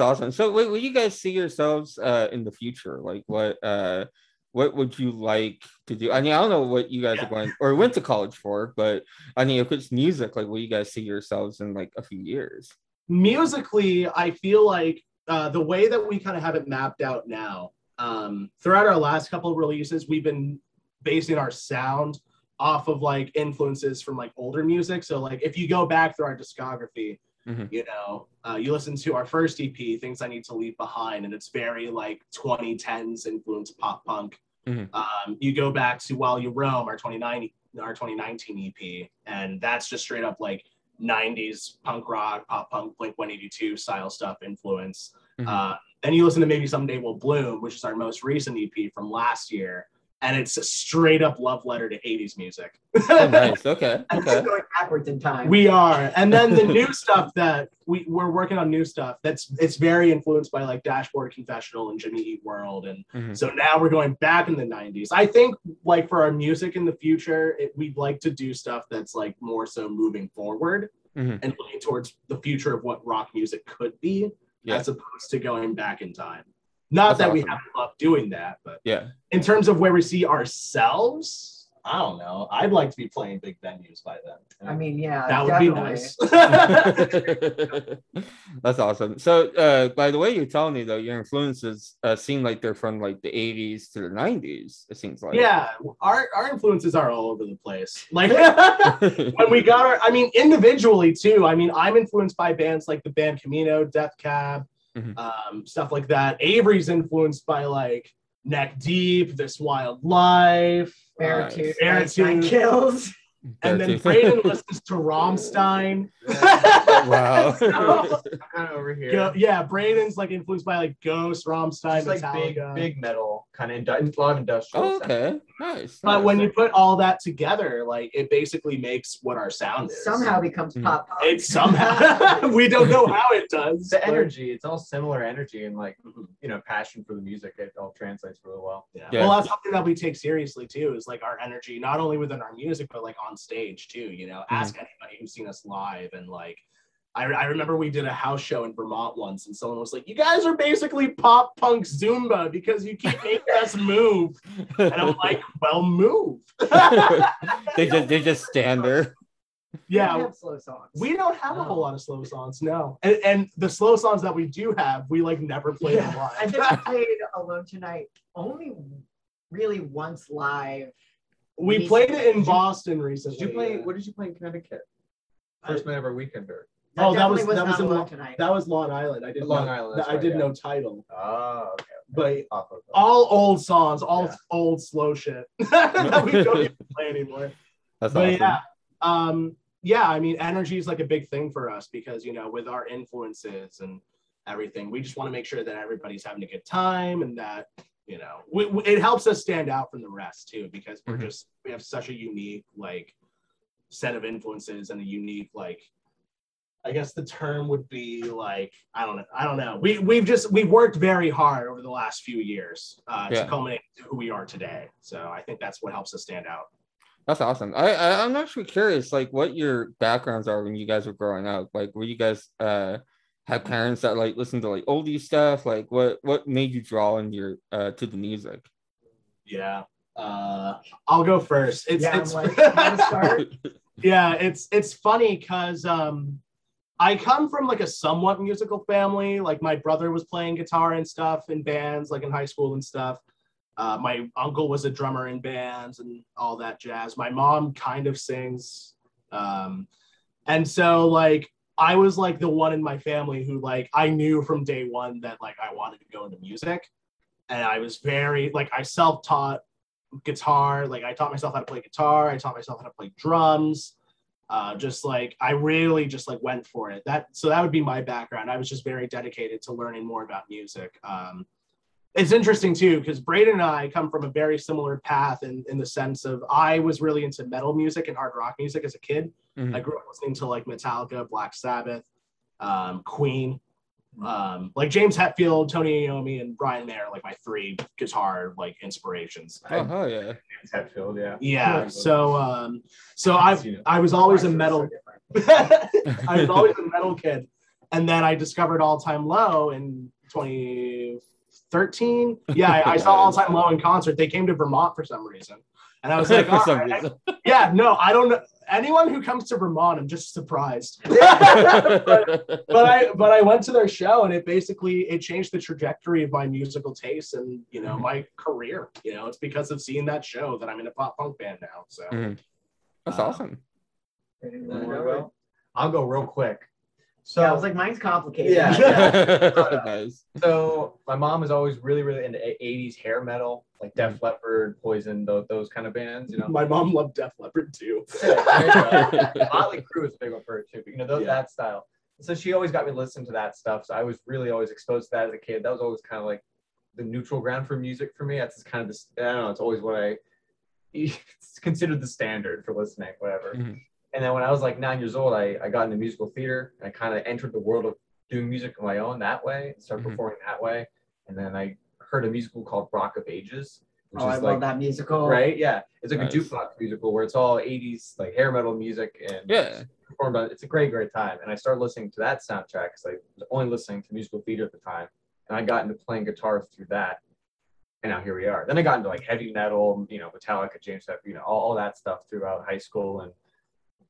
awesome. So wait, will you guys see yourselves uh in the future? Like what uh what would you like to do? I mean i don't know what you guys are going or went to college for but i mean if it's music like will you guys see yourselves in like a few years? Musically, I feel like uh, the way that we kind of have it mapped out now, um, throughout our last couple of releases, we've been basing our sound off of like influences from like older music. So like if you go back through our discography, Mhm. you know, uh, you listen to our first EP, Things I Need to Leave Behind, and it's very like 2010s influence pop punk. Mhm. Um, you go back to While You Roam, our 2019, our 2019 EP, and that's just straight up like 90s punk rock, pop punk, Blink 182 style stuff influence. Mhm. Uh, then you listen to Maybe Someday Will Bloom, which is our most recent EP from last year. And it's a straight up love letter to 80s music. oh, nice okay okay just going backwards in time. We are. And then the new stuff that we, we're working on new stuff that's it's very influenced by like Dashboard Confessional and Jimmy Eat World. And Mhm. so now we're going back in the 90s. I think like for our music in the future, it, we'd like to do stuff that's like more so moving forward Mhm. and looking towards the future of what rock music could be Yeah. as opposed to going back in time. Not That's that we haven't loved doing that, but yeah in terms of where we see ourselves, I don't know. I'd like to be playing big venues by then. I mean, yeah, that would be nice. That's awesome. So, uh, by the way, you're telling me though, your influences uh, seem like they're from like the 80s to the 90s. It seems like. yeah, our, our influences are all over the place. Like when we got our, I mean, individually too. I mean, I'm influenced by bands like the band Camino, Death Cab, Mhm. um, stuff like that. Avery's influenced by like Neck Deep, This Wild Life, Beartooth, Beartooth. Ice Nine Kills. and then Dirty. Braden listens to Rammstein. wow. So, kind of over here. Go- yeah, Braden's like influenced by like Ghost, Rammstein, It's like big, big metal kind of indu- a lot of industrial. Oh, okay. Nice. But nice. when you put all that together, like it basically makes what our sound is. Somehow becomes Mhm. pop punk. It's somehow we don't know how it does. The energy, it's all similar energy and like you know passion for the music. It all translates really well. Yeah. Yeah. Well, that's something that we take seriously too, is like our energy, not only within our music, but like on stage too. You know, ask anybody who's seen us live and like I, I remember we did a house show in Vermont once, and someone was like, "You guys are basically pop punk Zumba because you keep making us move." And I'm like, "Well, move." they just they just stand there. Yeah, have slow songs. we don't have a whole lot of slow songs, no. And, and the slow songs that we do have, we like never play them Yeah. I think live. I played Alone Tonight only really once live. We played it in Boston recently. Did you play? What did you play in Connecticut? First man ever weekender. Oh, that was- definitely that was in Alone Lo- Tonight. That was Long Island. I didn't Long know, Island, I right, didn't yeah. know title, Oh, okay. but of all old songs, all Yeah. old slow shit that we don't even play anymore. That's but awesome. yeah, um, yeah. I mean, energy is like a big thing for us because you know, with our influences and everything, we just want to make sure that everybody's having a good time and that you know, we, we- it helps us stand out from the rest too because we're Mhm. just we have such a unique like set of influences and a unique like. I guess the term would be like I don't know I don't know we we've just we've worked very hard over the last few years uh, Yeah. to culminate to who we are today so I think that's what helps us stand out. That's awesome. I, I I'm actually curious, like, what your backgrounds are when you guys were growing up. Like, were you guys uh have parents that like listen to like oldie stuff? Like, what what made you draw in your uh to the music? Yeah. Uh, I'll go first. It's, Yeah, it's like, you wanna start? yeah, it's it's funny because um I come from like a somewhat musical family. Like my brother was playing guitar and stuff in bands, like in high school and stuff. Uh, my uncle was a drummer in bands and all that jazz. My mom kind of sings. Um, and so like I was like the one in my family who like I knew from day one that like I wanted to go into music. And I was very like I self-taught guitar. Like I taught myself how to play guitar. I taught myself how to play drums. Uh, just like I really just like went for it. That so that would be my background. I was just very dedicated to learning more about music. Um, it's interesting too because Braden and I come from a very similar path in in the sense of I was really into metal music and hard rock music as a kid. Mhm. I grew up listening to like Metallica, Black Sabbath, um, Queen, um, like James Hetfield, Tony Iommi, and Brian May are like my three guitar like inspirations. Oh hell yeah. Hetfield, yeah. Yeah. So um, so I You. I was always a metal they so different? I was always a metal kid. And then I discovered All Time Low in 2013. Yeah, I, I saw All Time Low in concert. They came to Vermont for some reason. And I was like, For some right. reason. yeah, no, I don't know. Anyone who comes to Vermont, I'm just surprised. but I but I went to their show and it basically it changed the trajectory of my musical taste and you know my career. You know, it's because of seeing that show that I'm in a pop punk band now. So Mhm. That's Uh, awesome. Well, I'll go real quick. So yeah, I was like, mine's complicated. Yeah. nice. So my mom was always really, really into a- 80s hair metal, like Def Leppard, Poison, those, those kind of bands, you know. my mom loved Def Leppard too. Motley Crue is a big one for her too, but you know, those, Yeah. that style. So she always got me to listen to that stuff. So I was really always exposed to that as a kid. That was always kind of like the neutral ground for music for me. That's just kind of this, I don't know, it's always what I, it's considered the standard for listening, whatever. Mhm. And then when I was like nine years old, I, I got into musical theater. And I kind of entered the world of doing music on my own that way, and started Mhm. performing that way. And then I heard a musical called Rock of Ages, which Oh, I is love that musical. right, yeah, it's like Nice. a jukebox musical where it's all '80s like hair metal music and Yeah. performed on. It's a great, great time. And I started listening to that soundtrack because I was only listening to musical theater at the time, and I got into playing guitar through that. And now here we are. Then I got into like heavy metal, you know, Metallica, James Hetfield, you know, all, all that stuff throughout high school, and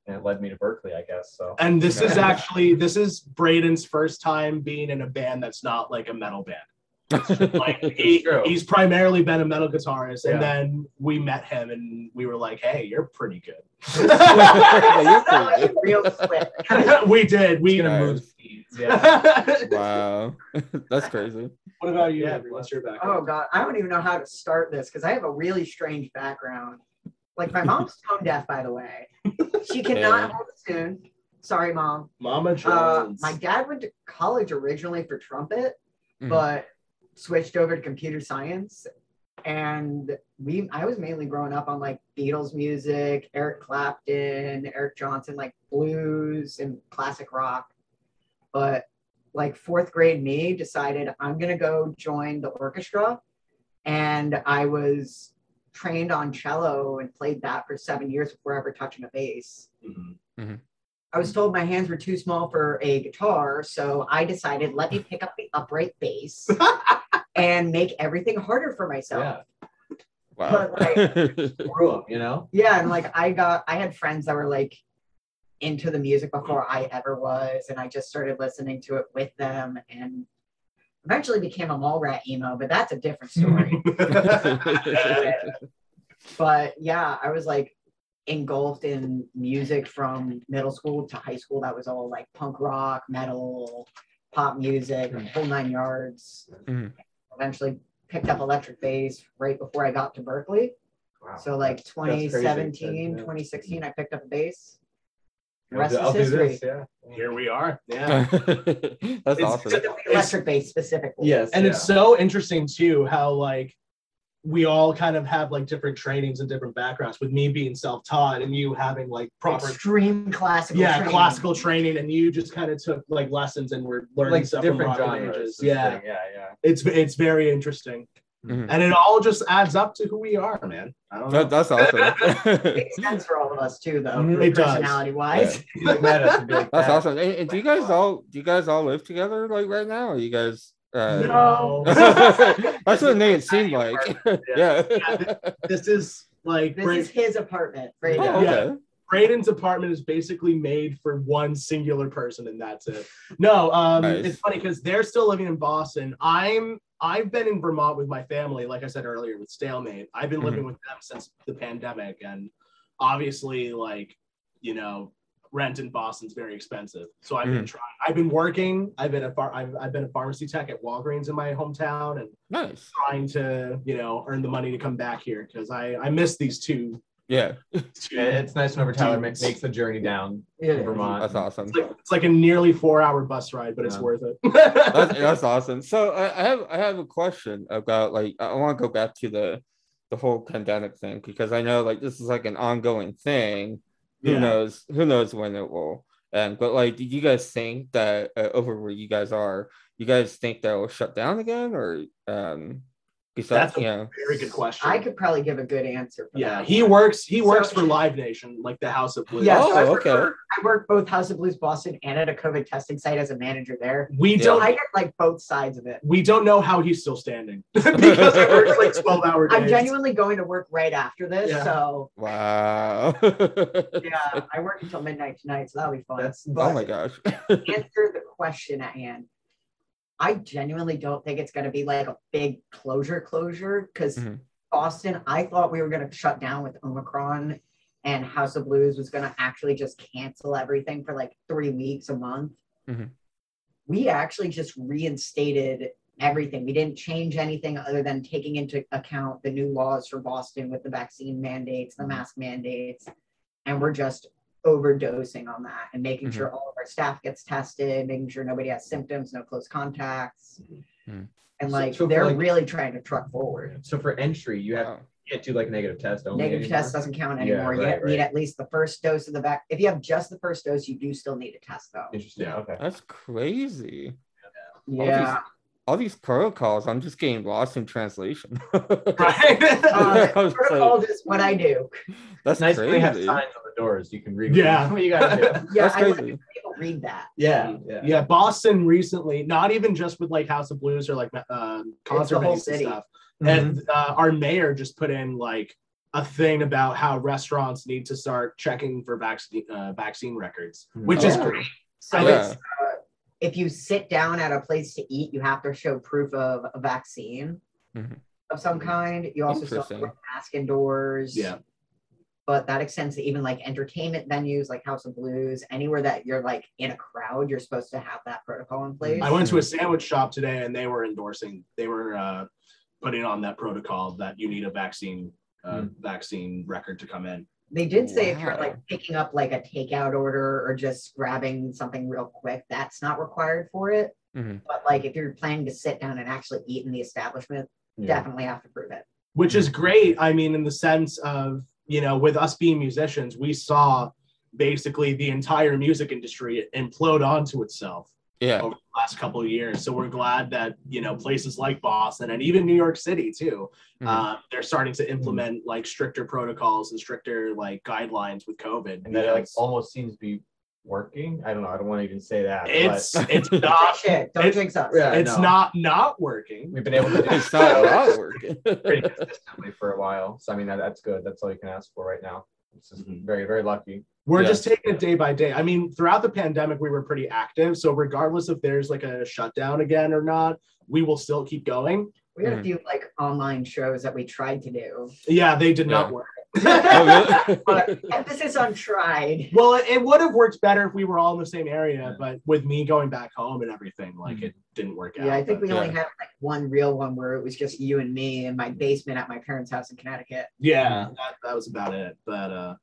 and it led me to Berklee, I guess. So And this is actually this is Braden's first time being in a band that's not like a metal band. Like he, he's primarily been a metal guitarist, and Yeah. then we met him and we were like, "Hey, you're pretty good." You're pretty good. We did. We. He's gonna move Nice. Yeah. Wow. That's crazy. what about you? Yeah. What's your background Oh god, I don't even know how to start this because I have a really strange background. Like my mom's tone deaf, by the way. She cannot Yeah. hold a tune. Sorry, mom. Mama Uh, my dad went to college originally for trumpet, Mhm. but switched over to computer science. And we, I was mainly growing up on like Beatles music, Eric Clapton, Eric Johnson, like blues and classic rock. But like fourth grade me decided I'm gonna go join the orchestra, and I was trained on cello and played that for seven years before ever touching a bass. Mhm. Mhm. I was told my hands were too small for a guitar, so I decided let me pick up the upright bass and make everything harder for myself. Yeah. Wow. Grew up, you know? Yeah, and like I got, I had friends that were like into the music before I ever was, and I just started listening to it with them, and eventually became a mall rat emo. But that's a different story. but yeah, I was like engulfed in music from middle school to high school. That was all like punk rock, metal, pop music, the whole nine yards. Mhm. Eventually picked up electric bass right before I got to Berklee. Wow. So like That's 2017, Yeah. 2016, I picked up a bass. The I'll rest is I'll do history. this, yeah. Here we are. Yeah. That's It's- awesome. The electric bass specifically. Yes. and yeah. it's so interesting too how like we all kind of have like different trainings and different backgrounds with me being self-taught and you having like proper extreme classical. yeah training. classical training and you just kind of took like lessons and were learning like stuff from different rock genres. ages. is yeah thing, Yeah, yeah. it's it's very interesting Mhm. and it all just adds up to who we are man i don't know That, that's awesome. Makes sense for all of us too, though. Mm, it does. personality wise. You like mad at us and be like That's that. awesome. And, and do you guys all do you guys all live together like right now? Or you guys uh No. that's what it made it seem like. yeah. this is like This Bra- is his apartment. Right Oh, now. okay. Braden's apartment is basically made for one singular person, and that's it. No, um, Nice. it's funny because they're still living in Boston. I'm I've been in Vermont with my family, like I said earlier, with Stalemate. I've been living mm-hmm. with them since the pandemic, and obviously, like you know, rent in Boston's very expensive. So I've been mm-hmm. trying. I've been working. I've been a far. I've, I've been a pharmacy tech at Walgreens in my hometown, and Nice. trying to you know earn the money to come back here because I I miss these two. Yeah. It's nice whenever Tyler ma- Dudes. makes the journey down Yeah. to Vermont. That's awesome. It's like, it's like a nearly four hour bus ride, but it's worth it. That's, that's awesome. So I, I have I have a question about like I want to go back to the the whole pandemic thing because I know like this is like an ongoing thing. Who Yeah. knows? Who knows when it will end? But like, do you guys think that uh, over where you guys are, you guys think that will shut down again, or um, besides, That's a you know, Very good question. I could probably give a good answer. For yeah, that he one. works. He So- works for Live Nation, like the House of Blues. Yeah, Oh, so I work, okay. for- I work both House of Blues Boston and at a COVID testing site as a manager there. We Yeah. Don't. I get like both sides of it. We don't know how he's still standing because he works like twelve hour days. I'm genuinely going to work right after this. Yeah. So wow. yeah, I work until midnight tonight, so that'll be fun. That's- oh my gosh. answer the question at hand. I genuinely don't think it's going to be like a big closure closure because Mhm. Boston, I thought we were going to shut down with Omicron and House of Blues was going to actually just cancel everything for like three weeks, a month. Mhm. We actually just reinstated everything. We didn't change anything other than taking into account the new laws for Boston with the vaccine mandates, the mask mandates, and we're just overdosing on that and making Mhm. sure all of our staff gets tested, making sure nobody has symptoms, no close contacts. Mhm. And like so for, they're like- really trying to truck forward. So for entry, you have Wow. you can't do like negative test only. Negative anymore? test doesn't count Yeah, anymore. you right, need at least the first dose of the vac. If you have just the first dose, you do still need a test though. Interesting. Yeah. Okay. That's crazy. Yeah. All these protocols, I'm just getting lost in translation. Right? Uh, I was protocol like, is what I do. That's Nice when they have crazy. signs on the doors. You can read. Yeah. What you gotta do. Yeah, That's I crazy. people read that. Yeah. Yeah. yeah, Boston recently, not even just with like House of Blues or like uh, concert the and stuff. Mm-hmm. And uh, our mayor just put in like a thing about how restaurants need to start checking for vaccine uh, vaccine records, which is Oh. great. So Yeah. it's uh, if you sit down at a place to eat, you have to show proof of a vaccine Mhm. of some kind. You also still have to wear a mask indoors. Yeah. But that extends to even like entertainment venues like House of Blues, anywhere that you're like in a crowd, you're supposed to have that protocol in place. I went to a sandwich shop today and they were endorsing, they were uh, putting on that protocol that you need a vaccine uh, vaccine record to come in. They did say if you're like picking up like a takeout order or just grabbing something real quick, that's not required for it. Mhm. But like if you're planning to sit down and actually eat in the establishment, Yeah. definitely have to prove it. which is great. I mean, in the sense of, you know, with us being musicians, we saw basically the entire music industry implode onto itself Yeah. over the last couple of years. So we're glad that, you know, places like Boston and even New York City too, Mhm. uh, they're starting to implement like stricter protocols and stricter like guidelines with COVID. And that like almost seems to be working. I don't know. I don't want to even say that. It's but it's not Shit, don't it- jinx us. Yeah. It's know. not not working. we've been able to do It's not not working. pretty consistently for a while. So I mean, that, that's good. That's all you can ask for right now. It's just Mhm. very, very lucky. We're Yeah. just taking it day by day. I mean, throughout the pandemic, we were pretty active. So regardless if there's like a shutdown again or not, we will still keep going. We had Mhm. a few like online shows that we tried to do. Yeah, they did not work. Oh. But emphasis on tried. Well, it, it would have worked better if we were all in the same area, but with me going back home and everything, like it didn't work out. Yeah, I think but- we only Yeah. had like one real one where it was just you and me in my basement at my parents' house in Connecticut. yeah, that, that was about it. But uh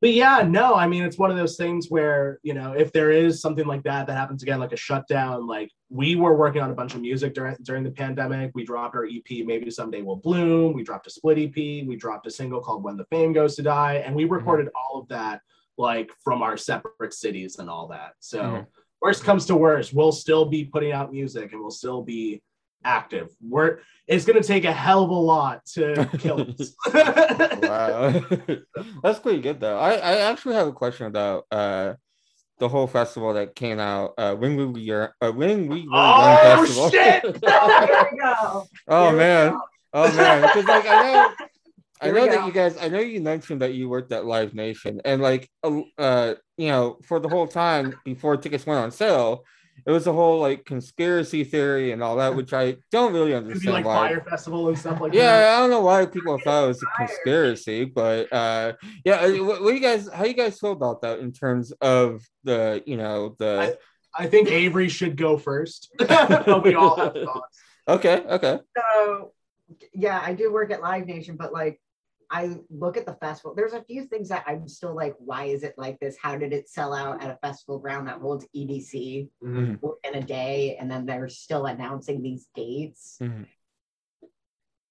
but yeah, no, I mean it's one of those things where, you know, if there is something like that that happens again, like a shutdown, like we were working on a bunch of music during during the pandemic. We dropped our EP, maybe someday will bloom. We dropped a split EP, we dropped a single called When the Fame Goes to Die, and we recorded all of that like from our separate cities and all that. So Mhm. worst comes to worst, we'll still be putting out music and we'll still be active. We're it's gonna take a hell of a lot to kill us. wow that's pretty good though i i actually have a question about uh the whole festival that came out uh when we were uh, when we Oh, festival shit! Oh, here we go. oh man oh man because like i know I Here we know that you guys. I know you mentioned that you worked at Live Nation, and like, uh, you know, for the whole time before tickets went on sale, it was a whole like conspiracy theory and all that, which I don't really It'd be understand like why. Fyre Festival and stuff like that. Yeah, I don't know why people thought it was a conspiracy, but uh, yeah, uh, what, what do you guys? How you guys feel about that in terms of the, you know, the? I think Avery should go first. we all have thoughts. Okay, okay, So, yeah, I do work at Live Nation, but like, I look at the festival. There's a few things that I'm still like, why is it like this? How did it sell out at a festival ground that holds EDC Mhm. in a day? And then they're still announcing these dates. Mhm.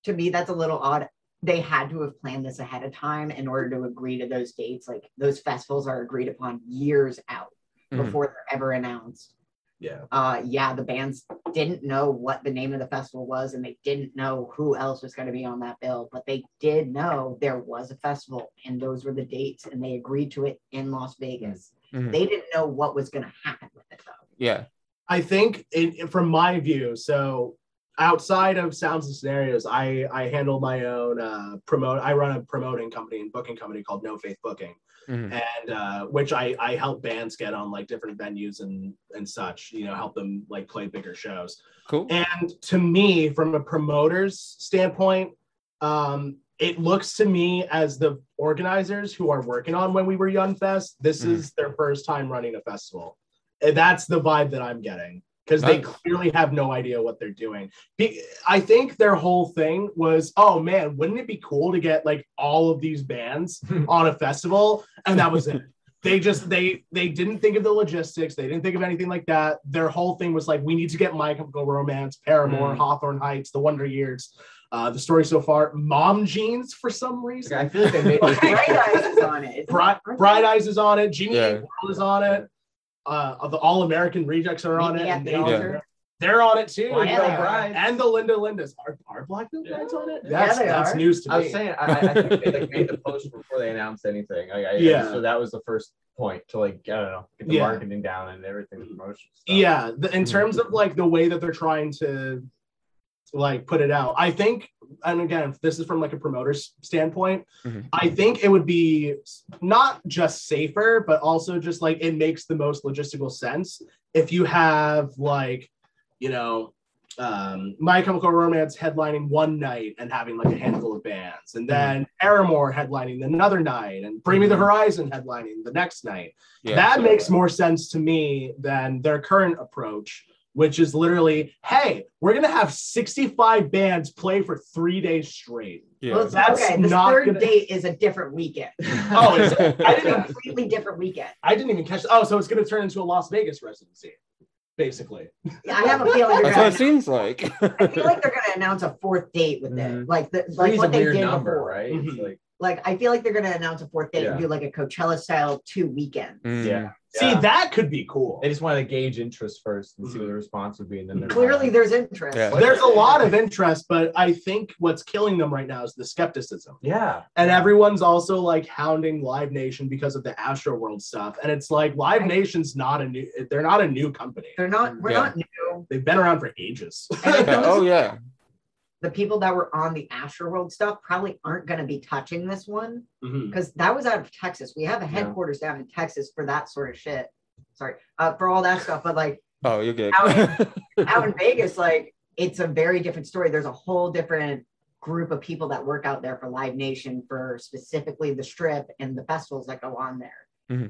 To me, that's a little odd. They had to have planned this ahead of time in order to agree to those dates. Like those festivals are agreed upon years out Mhm. before they're ever announced. Yeah. uh yeah the bands didn't know what the name of the festival was and they didn't know who else was going to be on that bill but they did know there was a festival and those were the dates and they agreed to it in las vegas Mhm. they didn't know what was going to happen with it though yeah, I think it, from my view, so outside of sounds and scenarios, I I handle my own uh, promote. I run a promoting company and booking company called No Faith Booking, Mhm. and uh, which I I help bands get on like different venues and and such. You know, help them like play bigger shows. cool. And to me, from a promoter's standpoint, um, it looks to me as the organizers who are working on When We Were Young Fest, this Mhm. is their first time running a festival. And that's the vibe that I'm getting because they clearly have no idea what they're doing. Be- I think their whole thing was, oh man, wouldn't it be cool to get like all of these bands on a festival? And that was it. They just they they didn't think of the logistics. They didn't think of anything like that. Their whole thing was like, we need to get My Chemical Romance, Paramore, Mm. Hawthorne Heights, The Wonder Years. Uh, the story so far, Mom Jeans for some reason. I feel like they made bright eyes is on it Bright, Bright Eyes is on it. Genie Yeah. World is on it. Uh, the All American Rejects are on Meet it. Me And the they, Altar. they're on it too. Why Yeah, they they are. are. And the Linda Lindas. Are, are Black Veil Brides on it? Yeah, That's, they that's are. news to me. I was saying, I, I I think they like, made the post before they announced anything. I, I, Yeah. So that was the first point to like, I don't know, get the Yeah. marketing down and everything, the promotion stuff. yeah the, in terms of like the way that they're trying to like put it out i think and again this is from like a promoter's standpoint Mhm. i think it would be not just safer but also just like it makes the most logistical sense if you have like you know um my chemical romance headlining one night and having like a handful of bands and then paramore headlining another night and bring me the horizon headlining the next night Yeah. that makes more sense to me than their current approach, which is literally, hey, we're gonna have 65 bands play for three days straight. yeah. Well, That's okay the not third gonna- date is a different weekend Oh, is? I it's a didn't, completely different weekend I didn't even catch. Oh, so it's gonna turn into a Las Vegas residency, basically. yeah, i have a feeling they're That's what gonna it seems like. I feel like they're gonna announce a fourth date with it, like the like Three's what a they weird did number, before. right? Mhm. Like Like I feel like they're gonna announce a fourth date and do like a Coachella style two weekends. Mm. Yeah. See, Yeah. that could be cool. They just want to gauge interest first and see what the response would be, and then they're Clearly, there's interest. Yeah. There's a lot of interest, but I think what's killing them right now is the skepticism. yeah. And everyone's also like hounding Live Nation because of the Astro World stuff. And it's like Live Nation's not a new they're not a new company. They're not. We're Yeah. not new. They've been around for ages. And I Yeah, know oh yeah. The people that were on the Astro World stuff probably aren't going to be touching this one because that was out of Texas. We have a Yeah. headquarters down in Texas for that sort of shit. Sorry, uh, for all that stuff. But like Oh, you're good. Out out in Vegas, like it's a very different story. There's a whole different group of people that work out there for Live Nation for specifically the strip and the festivals that go on there.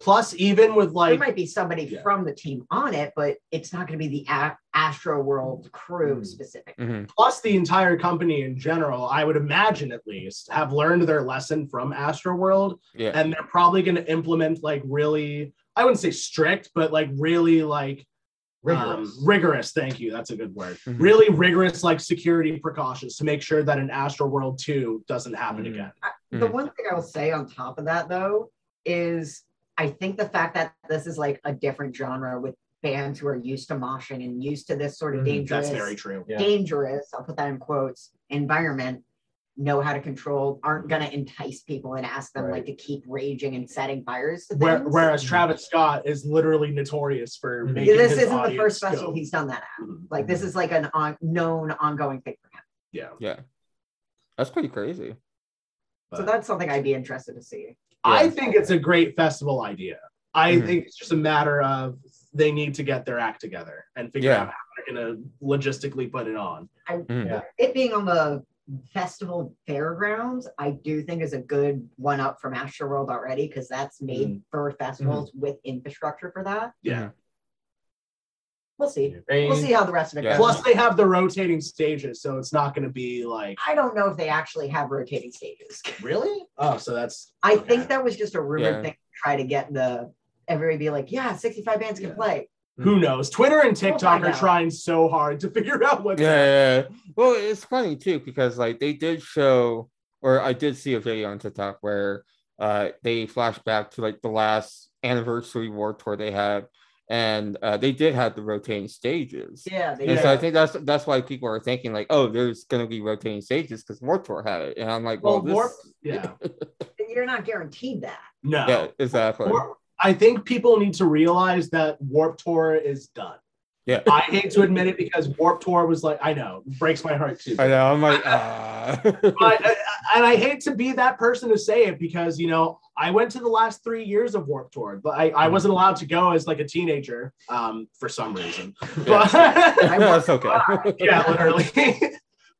Plus, even with like, there might be somebody Yeah. from the team on it, but it's not going to be the A- Astro World crew Mm. specifically. Mhm. plus the entire company in general, I would imagine at least, have learned their lesson from Astro World. Yeah. And they're probably gonna implement like really, I wouldn't say strict, but like really like Rigorous. Um, rigorous, thank you. That's a good word. Mhm. Really rigorous, like security precautions to make sure that an Astro World 2 doesn't happen Mhm. again. The Mhm. one thing I will say on top of that, though, is I think the fact that this is like a different genre with bands who are used to moshing and used to this sort of Mhm. dangerous, That's very true. Yeah. dangerous, I'll put that in quotes, environment, know how to control, aren't going to entice people and ask them Right. like to keep raging and setting fires. To Where, whereas Travis Scott is literally notorious for Mhm. making this his isn't the first festival go. he's done that at. Mhm. Like this is like an on, known ongoing thing for him. Yeah. Yeah. That's pretty crazy. So that's something I'd be interested to see. I think it's a great festival idea. I Mhm. think it's just a matter of they need to get their act together and figure Yeah. out how they're gonna logistically put it on. I, Mhm. Yeah. It being on the festival fairgrounds, I do think is a good one up from Astro World already because that's made for festivals with infrastructure for that. Yeah. We'll see. I We'll see how the rest of it Yeah. goes. Plus, they have the rotating stages, so it's not gonna be like I don't know if they actually have rotating stages. really. Oh, so that's I okay. think that was just a rumored Yeah. thing to try to get the everybody be like, yeah, 65 bands can Yeah. play. Who knows? Twitter and TikTok find are out. trying so hard to figure out what's Yeah, yeah, yeah. Well, it's funny too because like they did show, or I did see a video on TikTok where uh they flashed back to like the last anniversary war tour they had, and uh, they did have the rotating stages. Yeah, they And did. so I think that's that's why people are thinking like, oh, there's gonna be rotating stages because War Tour had it, and I'm like, well, Well, Warp, this, yeah, You're not guaranteed that. no. yeah, exactly. Warp- I think people need to realize that Warp Tour is done. Yeah. I hate to admit it because Warp Tour was like, I know, breaks my heart too. I know. I'm like, ah. but uh, and I hate to be that person to say it because you know I went to the last three years of Warp Tour, but I, I wasn't allowed to go as like a teenager um, for some reason. But that's okay. yeah, literally.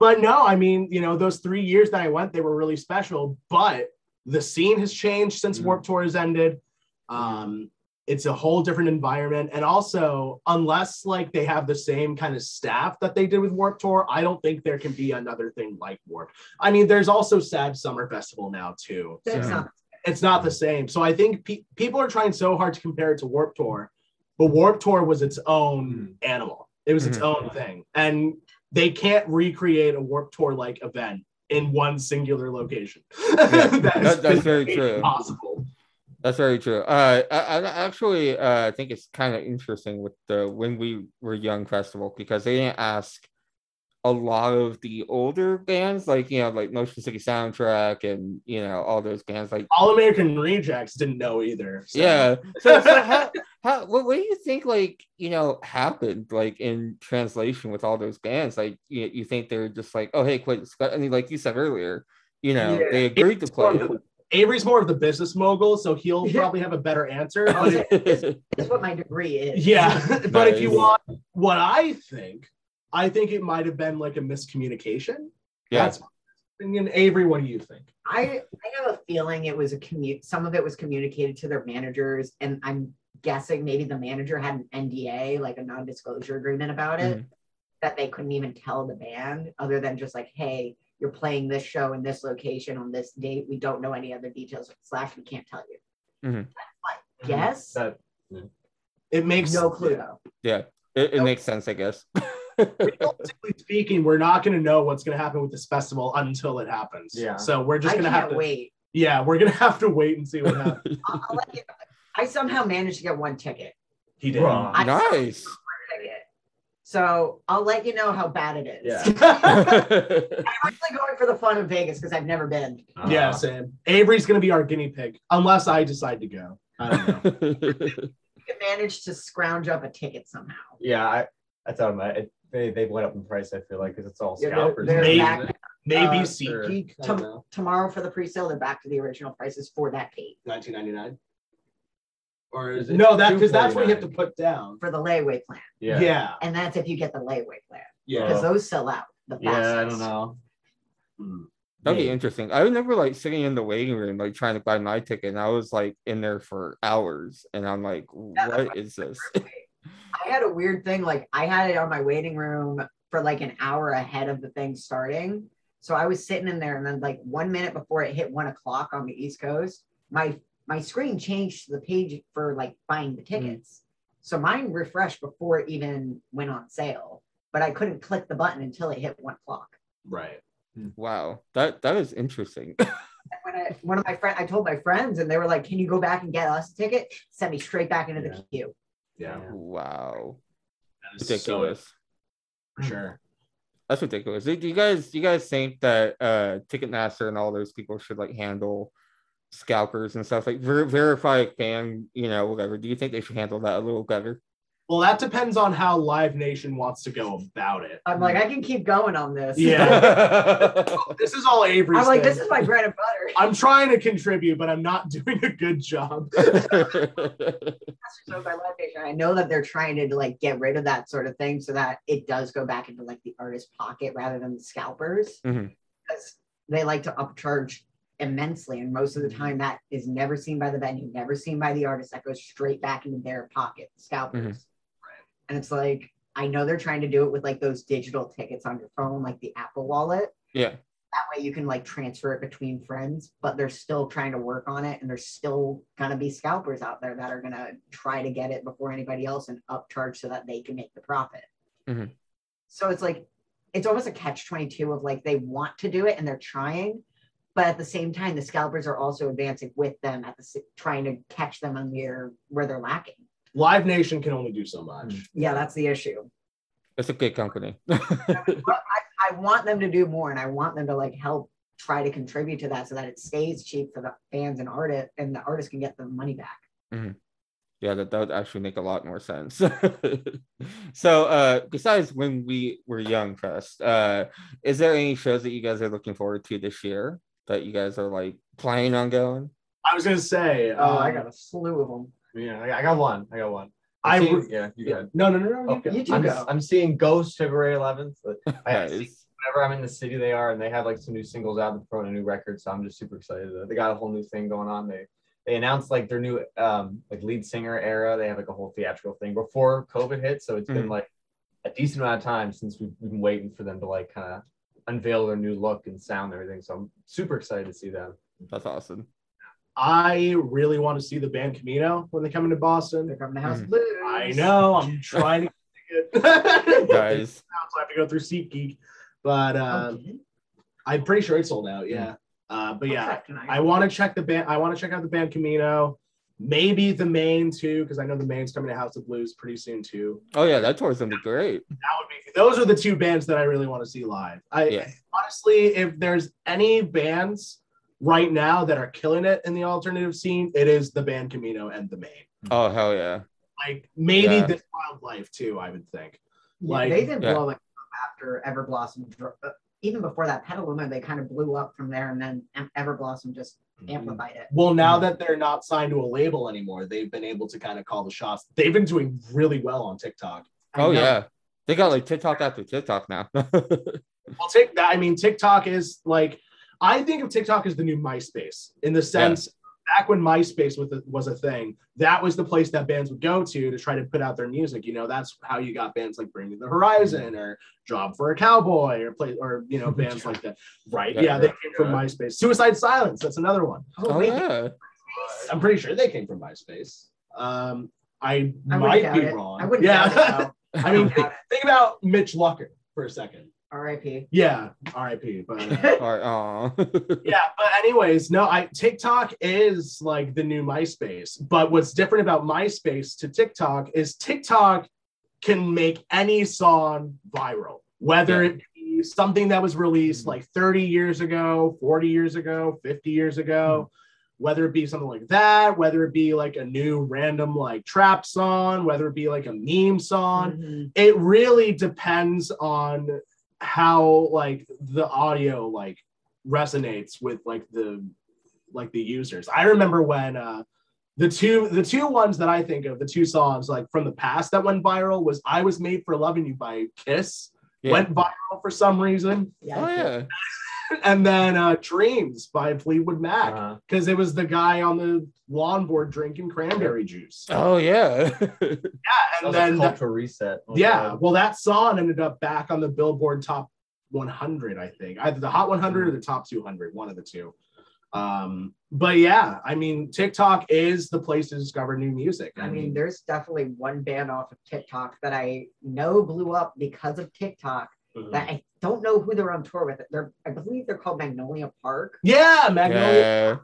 but no, I mean, you know, those three years that I went, they were really special. But the scene has changed since Mhm. Warp Tour has ended. Um, it's a whole different environment, and also, unless like they have the same kind of staff that they did with Warp Tour, I don't think there can be another thing like Warp. I mean, there's also Sad Summer Festival now too. That's Yeah. not It's not the same. So I think pe- people are trying so hard to compare it to Warp Tour, but Warp Tour was its own animal. It was its Mhm. own thing, and they can't recreate a Warp Tour like event in one singular location. that is that- that's very true. Impossible. That's very true. Uh, I, I actually uh, think it's kind of interesting with the when we were young festival because they didn't ask a lot of the older bands like you know like Motion City Soundtrack and you know all those bands like All American Rejects didn't know either. so- yeah. So, so how how what, what do you think like you know happened like in translation with all those bands like you, you think they're just like oh hey quit I mean like you said earlier you know Yeah. they agreed to play. Avery's more of the business mogul, so he'll probably have a better answer. I But was if- like, this is what my degree is. Yeah, but if you want what I think, I think it might have been like a miscommunication. yeah That's my opinion. Avery, what do you think? I, I have a feeling it was a commute. Some of it was communicated to their managers, and I'm guessing maybe the manager had an NDA, like a non-disclosure agreement about it, mm-hmm. that they couldn't even tell the band, other than just like, hey, you're playing this show in this location on this date. We don't know any other details. Slash, we can't tell you. Mm-hmm. I guess. That It makes no clue yeah. though. yeah it, it Nope. makes sense I guess realistically speaking, we're not going to know what's going to happen with this festival until it happens. Yeah. So we're just going to have to wait. Yeah, we're going to have to wait and see what happens. I'll, I'll let you know. I somehow managed to get one ticket. He did. Bruh. I nice. Ticket. So I'll let you know how bad it is. Yeah. I'm really going for the fun of Vegas because I've never been. yeah, Uh, Sam. Avery's going to be our guinea pig unless I decide to go. I don't know. You can manage to scrounge up a ticket somehow. Yeah, I, I thought about it. They they've went up in price. I feel like because it's all Yeah, they're- scalpers. they're Maybe. back Maybe Uh, SeatGeek. I tom- tomorrow for the pre-sale. They're back to the original prices for that date 1999. Or Is it no, that because that's what you have to $249? put down. for the layaway plan, Yeah. Yeah. and that's if you get the layaway plan Yeah. because those sell out. The fastest. Yeah, I don't know. Mm. That'd be Maybe. interesting. I remember like sitting in the waiting room, like trying to buy my ticket, and I was like in there for hours, and I'm like, Yeah, that's what is this? I had a weird thing. Like I had it on my waiting room for like an hour ahead of the thing starting. So I was sitting in there, and then like one minute before it hit one o'clock on the East Coast, my my screen changed to the page for like buying the tickets. So mine refreshed before it even went on sale, but I couldn't click the button until it hit one o'clock. Right. Wow, that that is interesting. When I, one of my friends, I told my friends, and they were like, "Can you go back and get us a ticket?" Sent me straight back into the queue. Yeah. wow, That is so ridiculous. for sure. That's ridiculous. Do you guys do you guys think that uh Ticketmaster and all those people should like handle scalpers and stuff like ver- verify fan, you know, whatever? Do you think they should handle that a little better? Well, that depends on how Live Nation wants to go about it. I'm like, I can keep going on this. Yeah. This is all Avery's. I'm like, thing. this is my bread and butter. I'm trying to contribute, but I'm not doing a good job. so by Live Nation, I know that they're trying to like get rid of that sort of thing so that it does go back into like the artist pocket rather than the scalpers Mhm. because they like to upcharge immensely. And most of the time that is never seen by the venue never seen by the artist. That goes straight back into their pocket scalpers. And it's like i know they're trying to do it with like those digital tickets on your phone like the apple wallet. Yeah. that way you can like transfer it between friends but they're still trying to work on it and there's still gonna be scalpers out there that are gonna try to get it before anybody else and upcharge so that they can make the profit. Mhm. so it's like it's almost a catch 22 of like they want to do it and they're trying but at the same time the scalpers are also advancing with them at the s- trying to catch them on where where they're lacking Live Nation can only do so much. yeah that's the issue It's a good company. But I, I want them to do more and I want them to like help try to contribute to that so that it stays cheap for the fans and artists and the artists can get the money back. yeah, that, that would actually make a lot more sense. so uh besides when we were young fest, uh is there any shows that you guys are looking forward to this year that you guys are like planning on going? I was gonna say. Oh, I um, got a slew of them. Yeah, I I got one. I got one. I I'm seeing- would- yeah, you Yeah. got. No, no, no, no. Oh, you go. You I'm, go. I'm seeing Ghost February 11th. But I, Nice. whenever I'm in the city, they are, and they have like some new singles out and throwing a new record. So I'm just super excited. They got a whole new thing going on. They they announced like their new um like lead singer era. They have like a whole theatrical thing before COVID hit. So it's been Mhm. like a decent amount of time since we've, we've been waiting for them to like kind of unveil their new look and sound and everything. So I'm super excited to see them. That's awesome. I really want to see the band Camino when they come into Boston. They're coming to House of Blues. I know. I'm trying to get it. Guys. so I have to go through SeatGeek, but um, Okay. I'm pretty sure it's sold out. Yeah. Uh, but yeah, check. I want to check the band. I want to check out the band Camino. Maybe the Maine too, because I know the Maine's coming to House of Blues pretty soon too. Oh yeah, that tour's gonna be great. That would be. Those are the two bands that I really want to see live. I Yeah. honestly, if there's any bands right now that are killing it in the alternative scene, it is the band Camino and the Maine. Oh hell yeah. Like maybe Yeah. this Wild Life too. I would think. Yeah, like- they've been Yeah. blowing up after Everblossom. dro- uh, Even before that, Petaluma, they kind of blew up from there, and then Em- Everblossom just. Mm-hmm. amplified it. Well, now mm-hmm. that they're not signed to a label anymore, they've been able to kind of call the shots. They've been doing really well on TikTok. I Oh know. yeah. They got like TikTok after TikTok now. Well, take that. I mean, TikTok is like, I think of TikTok as the new MySpace in the sense back when MySpace was a, was a thing, that was the place that bands would go to to try to put out their music. You know, that's how you got bands like Bring Me the Horizon or Job for a Cowboy or play or you know bands like that. Right? Yeah, Yeah, they came from. MySpace. Suicide Silence. That's another one. Oh, oh yeah. I'm pretty sure they came from MySpace. Um, I, I might be it. wrong. I wouldn't yeah. doubt it, though. I mean, think, think about Mitch Lucker for a second. R.I.P. Yeah, R.I.P. But uh, All right, aw. yeah, but anyways, no, I TikTok is like the new MySpace. But what's different about MySpace to TikTok is TikTok can make any song viral, whether Yeah. it be something that was released like 30 years ago, 40 years ago, 50 years ago, whether it be something like that, whether it be like a new random like trap song, whether it be like a meme song Mhm. it really depends on how like the audio like resonates with like the like the users i remember when uh the two the two ones that i think of the two songs like from the past that went viral was i was made for loving you by kiss Yeah. went viral for some reason Yeah. Oh yeah. And then uh dreams by fleetwood mac Uh, because it was the guy on the longboard drinking cranberry juice Oh yeah. yeah and was then a that- cultural reset. Oh, yeah, God. well, that song ended up back on the Billboard Top 100, I think, either the Hot 100 or the Top 200, one of the two. Um, but yeah, I mean, TikTok is the place to discover new music. I mean, there's definitely one band off of TikTok that I know blew up because of TikTok. mhm. That I don't know who they're on tour with. They're, I believe they're called Magnolia Park. yeah, Magnolia. yeah. On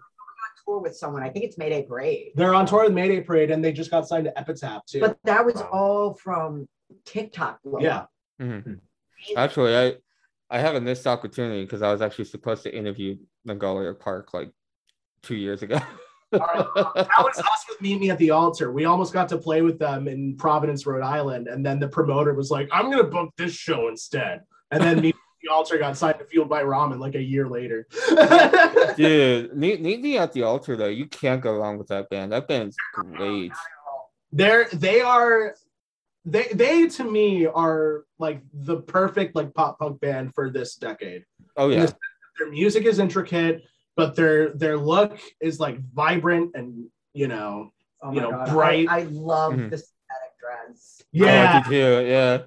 tour with someone. I think it's Mayday Parade. They're on tour with Mayday Parade, and they just got signed to Epitaph too. But that was Wow. all from TikTok. blow yeah, up. Mhm. Actually, I I have a missed opportunity because I was actually supposed to interview Magnolia Park like two years ago. All right. that was us with Meet Me at the Altar. We almost got to play with them in Providence, Rhode Island, and then the promoter was like, "I'm gonna book this show instead," and then Meet Me at the Altar got signed to Fueled by Ramen like a year later. Dude, Meet, Meet Me at the Altar though, you can't go wrong with that band. That band's great. they're they are they they to me are like the perfect like pop punk band for this decade Oh yeah. their music is intricate but their their look is like vibrant and you know Oh You know, God. bright. I, I love Mhm. the synthetic dress. yeah I like it too. Yeah.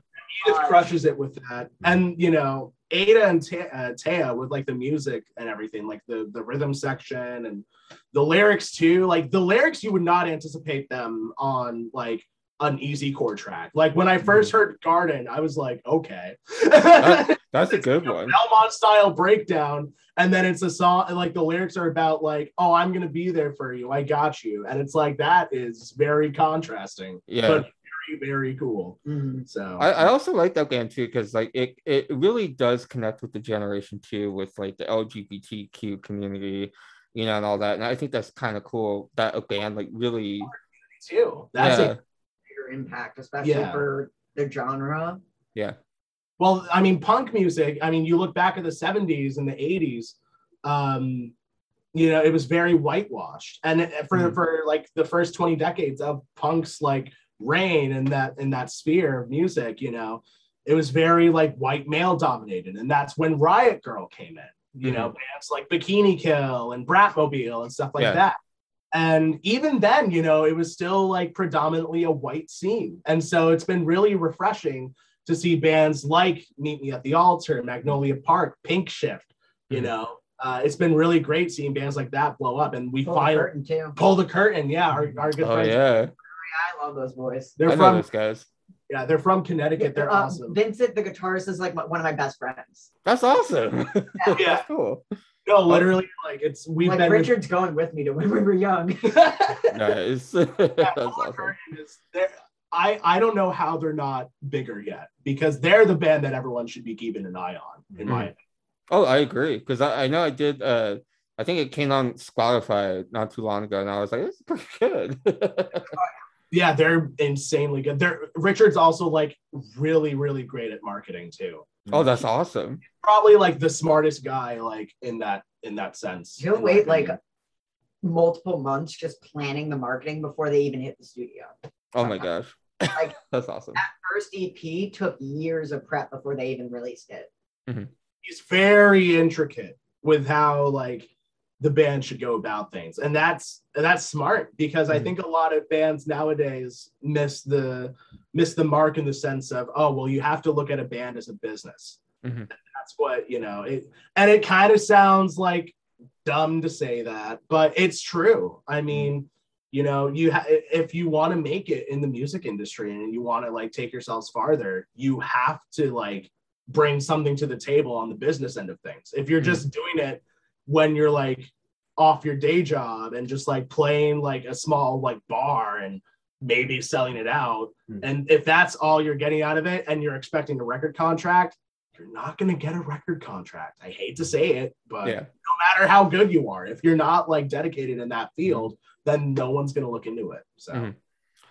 Edith crushes it with that. And you know ada and Ta- uh, taya with like the music and everything like the the rhythm section and the lyrics too. Like the lyrics you would not anticipate them on like an easycore track. Like when i first heard garden i was like okay. That- that's a good one. Belmont style breakdown, and then it's a song and like the lyrics are about like, oh, I'm gonna be there for you, I got you, and it's like that is very contrasting, Yeah. but very very cool. Mhm. So I, I also like that band too because like it, it really does connect with the generation too with like the LGBTQ community, you know, and all that. And I think that's kind of cool that a band like really too. That's yeah, it. Bigger impact, especially Yeah. for the genre. yeah. Well, I mean, punk music. I mean, you look back at the '70s and the '80s. Um, you know, it was very whitewashed, and for Mhm. for like the first 20 decades of punk's like reign in that in that sphere of music, you know, it was very like white male dominated, and that's when Riot Grrrl came in. You know, bands like Bikini Kill and Bratmobile and stuff like Yeah. that. And even then, you know, it was still like predominantly a white scene. And so it's been really refreshing to see bands like Meet Me at the Altar, Magnolia Park, Pinkshift, you Mhm. know. Uh, it's been really great seeing bands like that blow up and we Pull the finally curtain pull the curtain. Yeah, our, our good Oh friends. yeah. I love those boys. They're I know from those guys. yeah, they're from Connecticut. They're Uh, awesome. Vincent, the guitarist, is like my- one of my best friends. That's awesome. Yeah. That's cool. No, literally, like it's we've like been Richard's going with me to when we were young. Nice. Yeah, That's Pull awesome. Is- I I don't know how they're not bigger yet because they're the band that everyone should be keeping an eye on. In my opinion. Oh, I agree because I, I know I did. Uh, I think it came on Spotify not too long ago, and I was like, "It's pretty good." Yeah, they're insanely good. They're Richard's also like really really great at marketing too. oh, that's awesome. Probably like the smartest guy like in that in that sense. He'll in my wait like multiple months just planning the marketing before they even hit the studio. Oh my gosh, Like- that's awesome. That First EP took years of prep before they even released it. Mm-hmm. he's very intricate with how like the band should go about things. And that's that's smart because i Mhm. think a lot of bands nowadays miss the miss the mark in the sense of oh well you have to look at a band as a business. Mhm. that's what you know it and it kind of sounds like dumb to say that but it's true. I mean you know you ha- if you want to make it in the music industry and you want to like take yourselves farther you have to like bring something to the table on the business end of things. If you're just doing it when you're like off your day job and just like playing like a small like bar and maybe selling it out Hmm. and if that's all you're getting out of it and you're expecting a record contract you're not going to get a record contract i hate to say it but Yeah. no matter how good you are if you're not like dedicated in that field then no one's going to look into it so Mhm.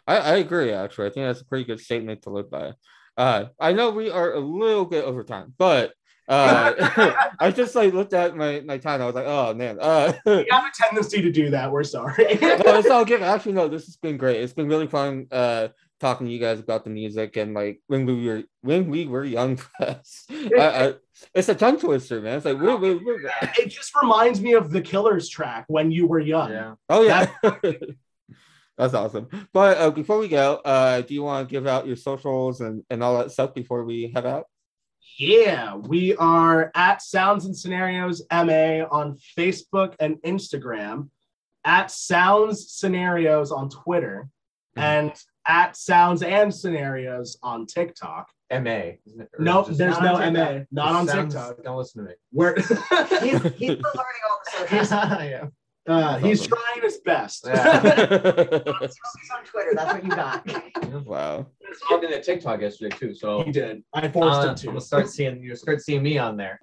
I, I agree actually. I think that's a pretty good statement to live by. Uh I know we are a little bit over time, but uh I just like looked at my, my time. I was like, oh man. Uh we have a tendency to do that we're sorry no, it's all good. Actually, no, this has been great. It's been really fun uh talking to you guys about the music and like when we were when we were young press. I, I, it's a tongue twister, man. It's like we we we it just reminds me of the killers track when you were young Yeah. oh yeah. That's awesome. But uh, before we go, uh, do you want to give out your socials and, and all that stuff before we head out? Yeah, we are at Sounds and Scenarios MA on Facebook and Instagram, at Sounds Scenarios on Twitter, Mhm. and at Sounds and Scenarios on TikTok. MA. Isn't it? Or No, just- there's no MA, not on sounds- TikTok. Don't listen to me. We're He's, he's still learning all the socials. yeah. Uh, he's awesome. trying his best. Yeah. Focus on Twitter. That's what you got. wow. He Logged into TikTok yesterday too, so he did. I forced uh, him to. We'll start seeing you start seeing me on there.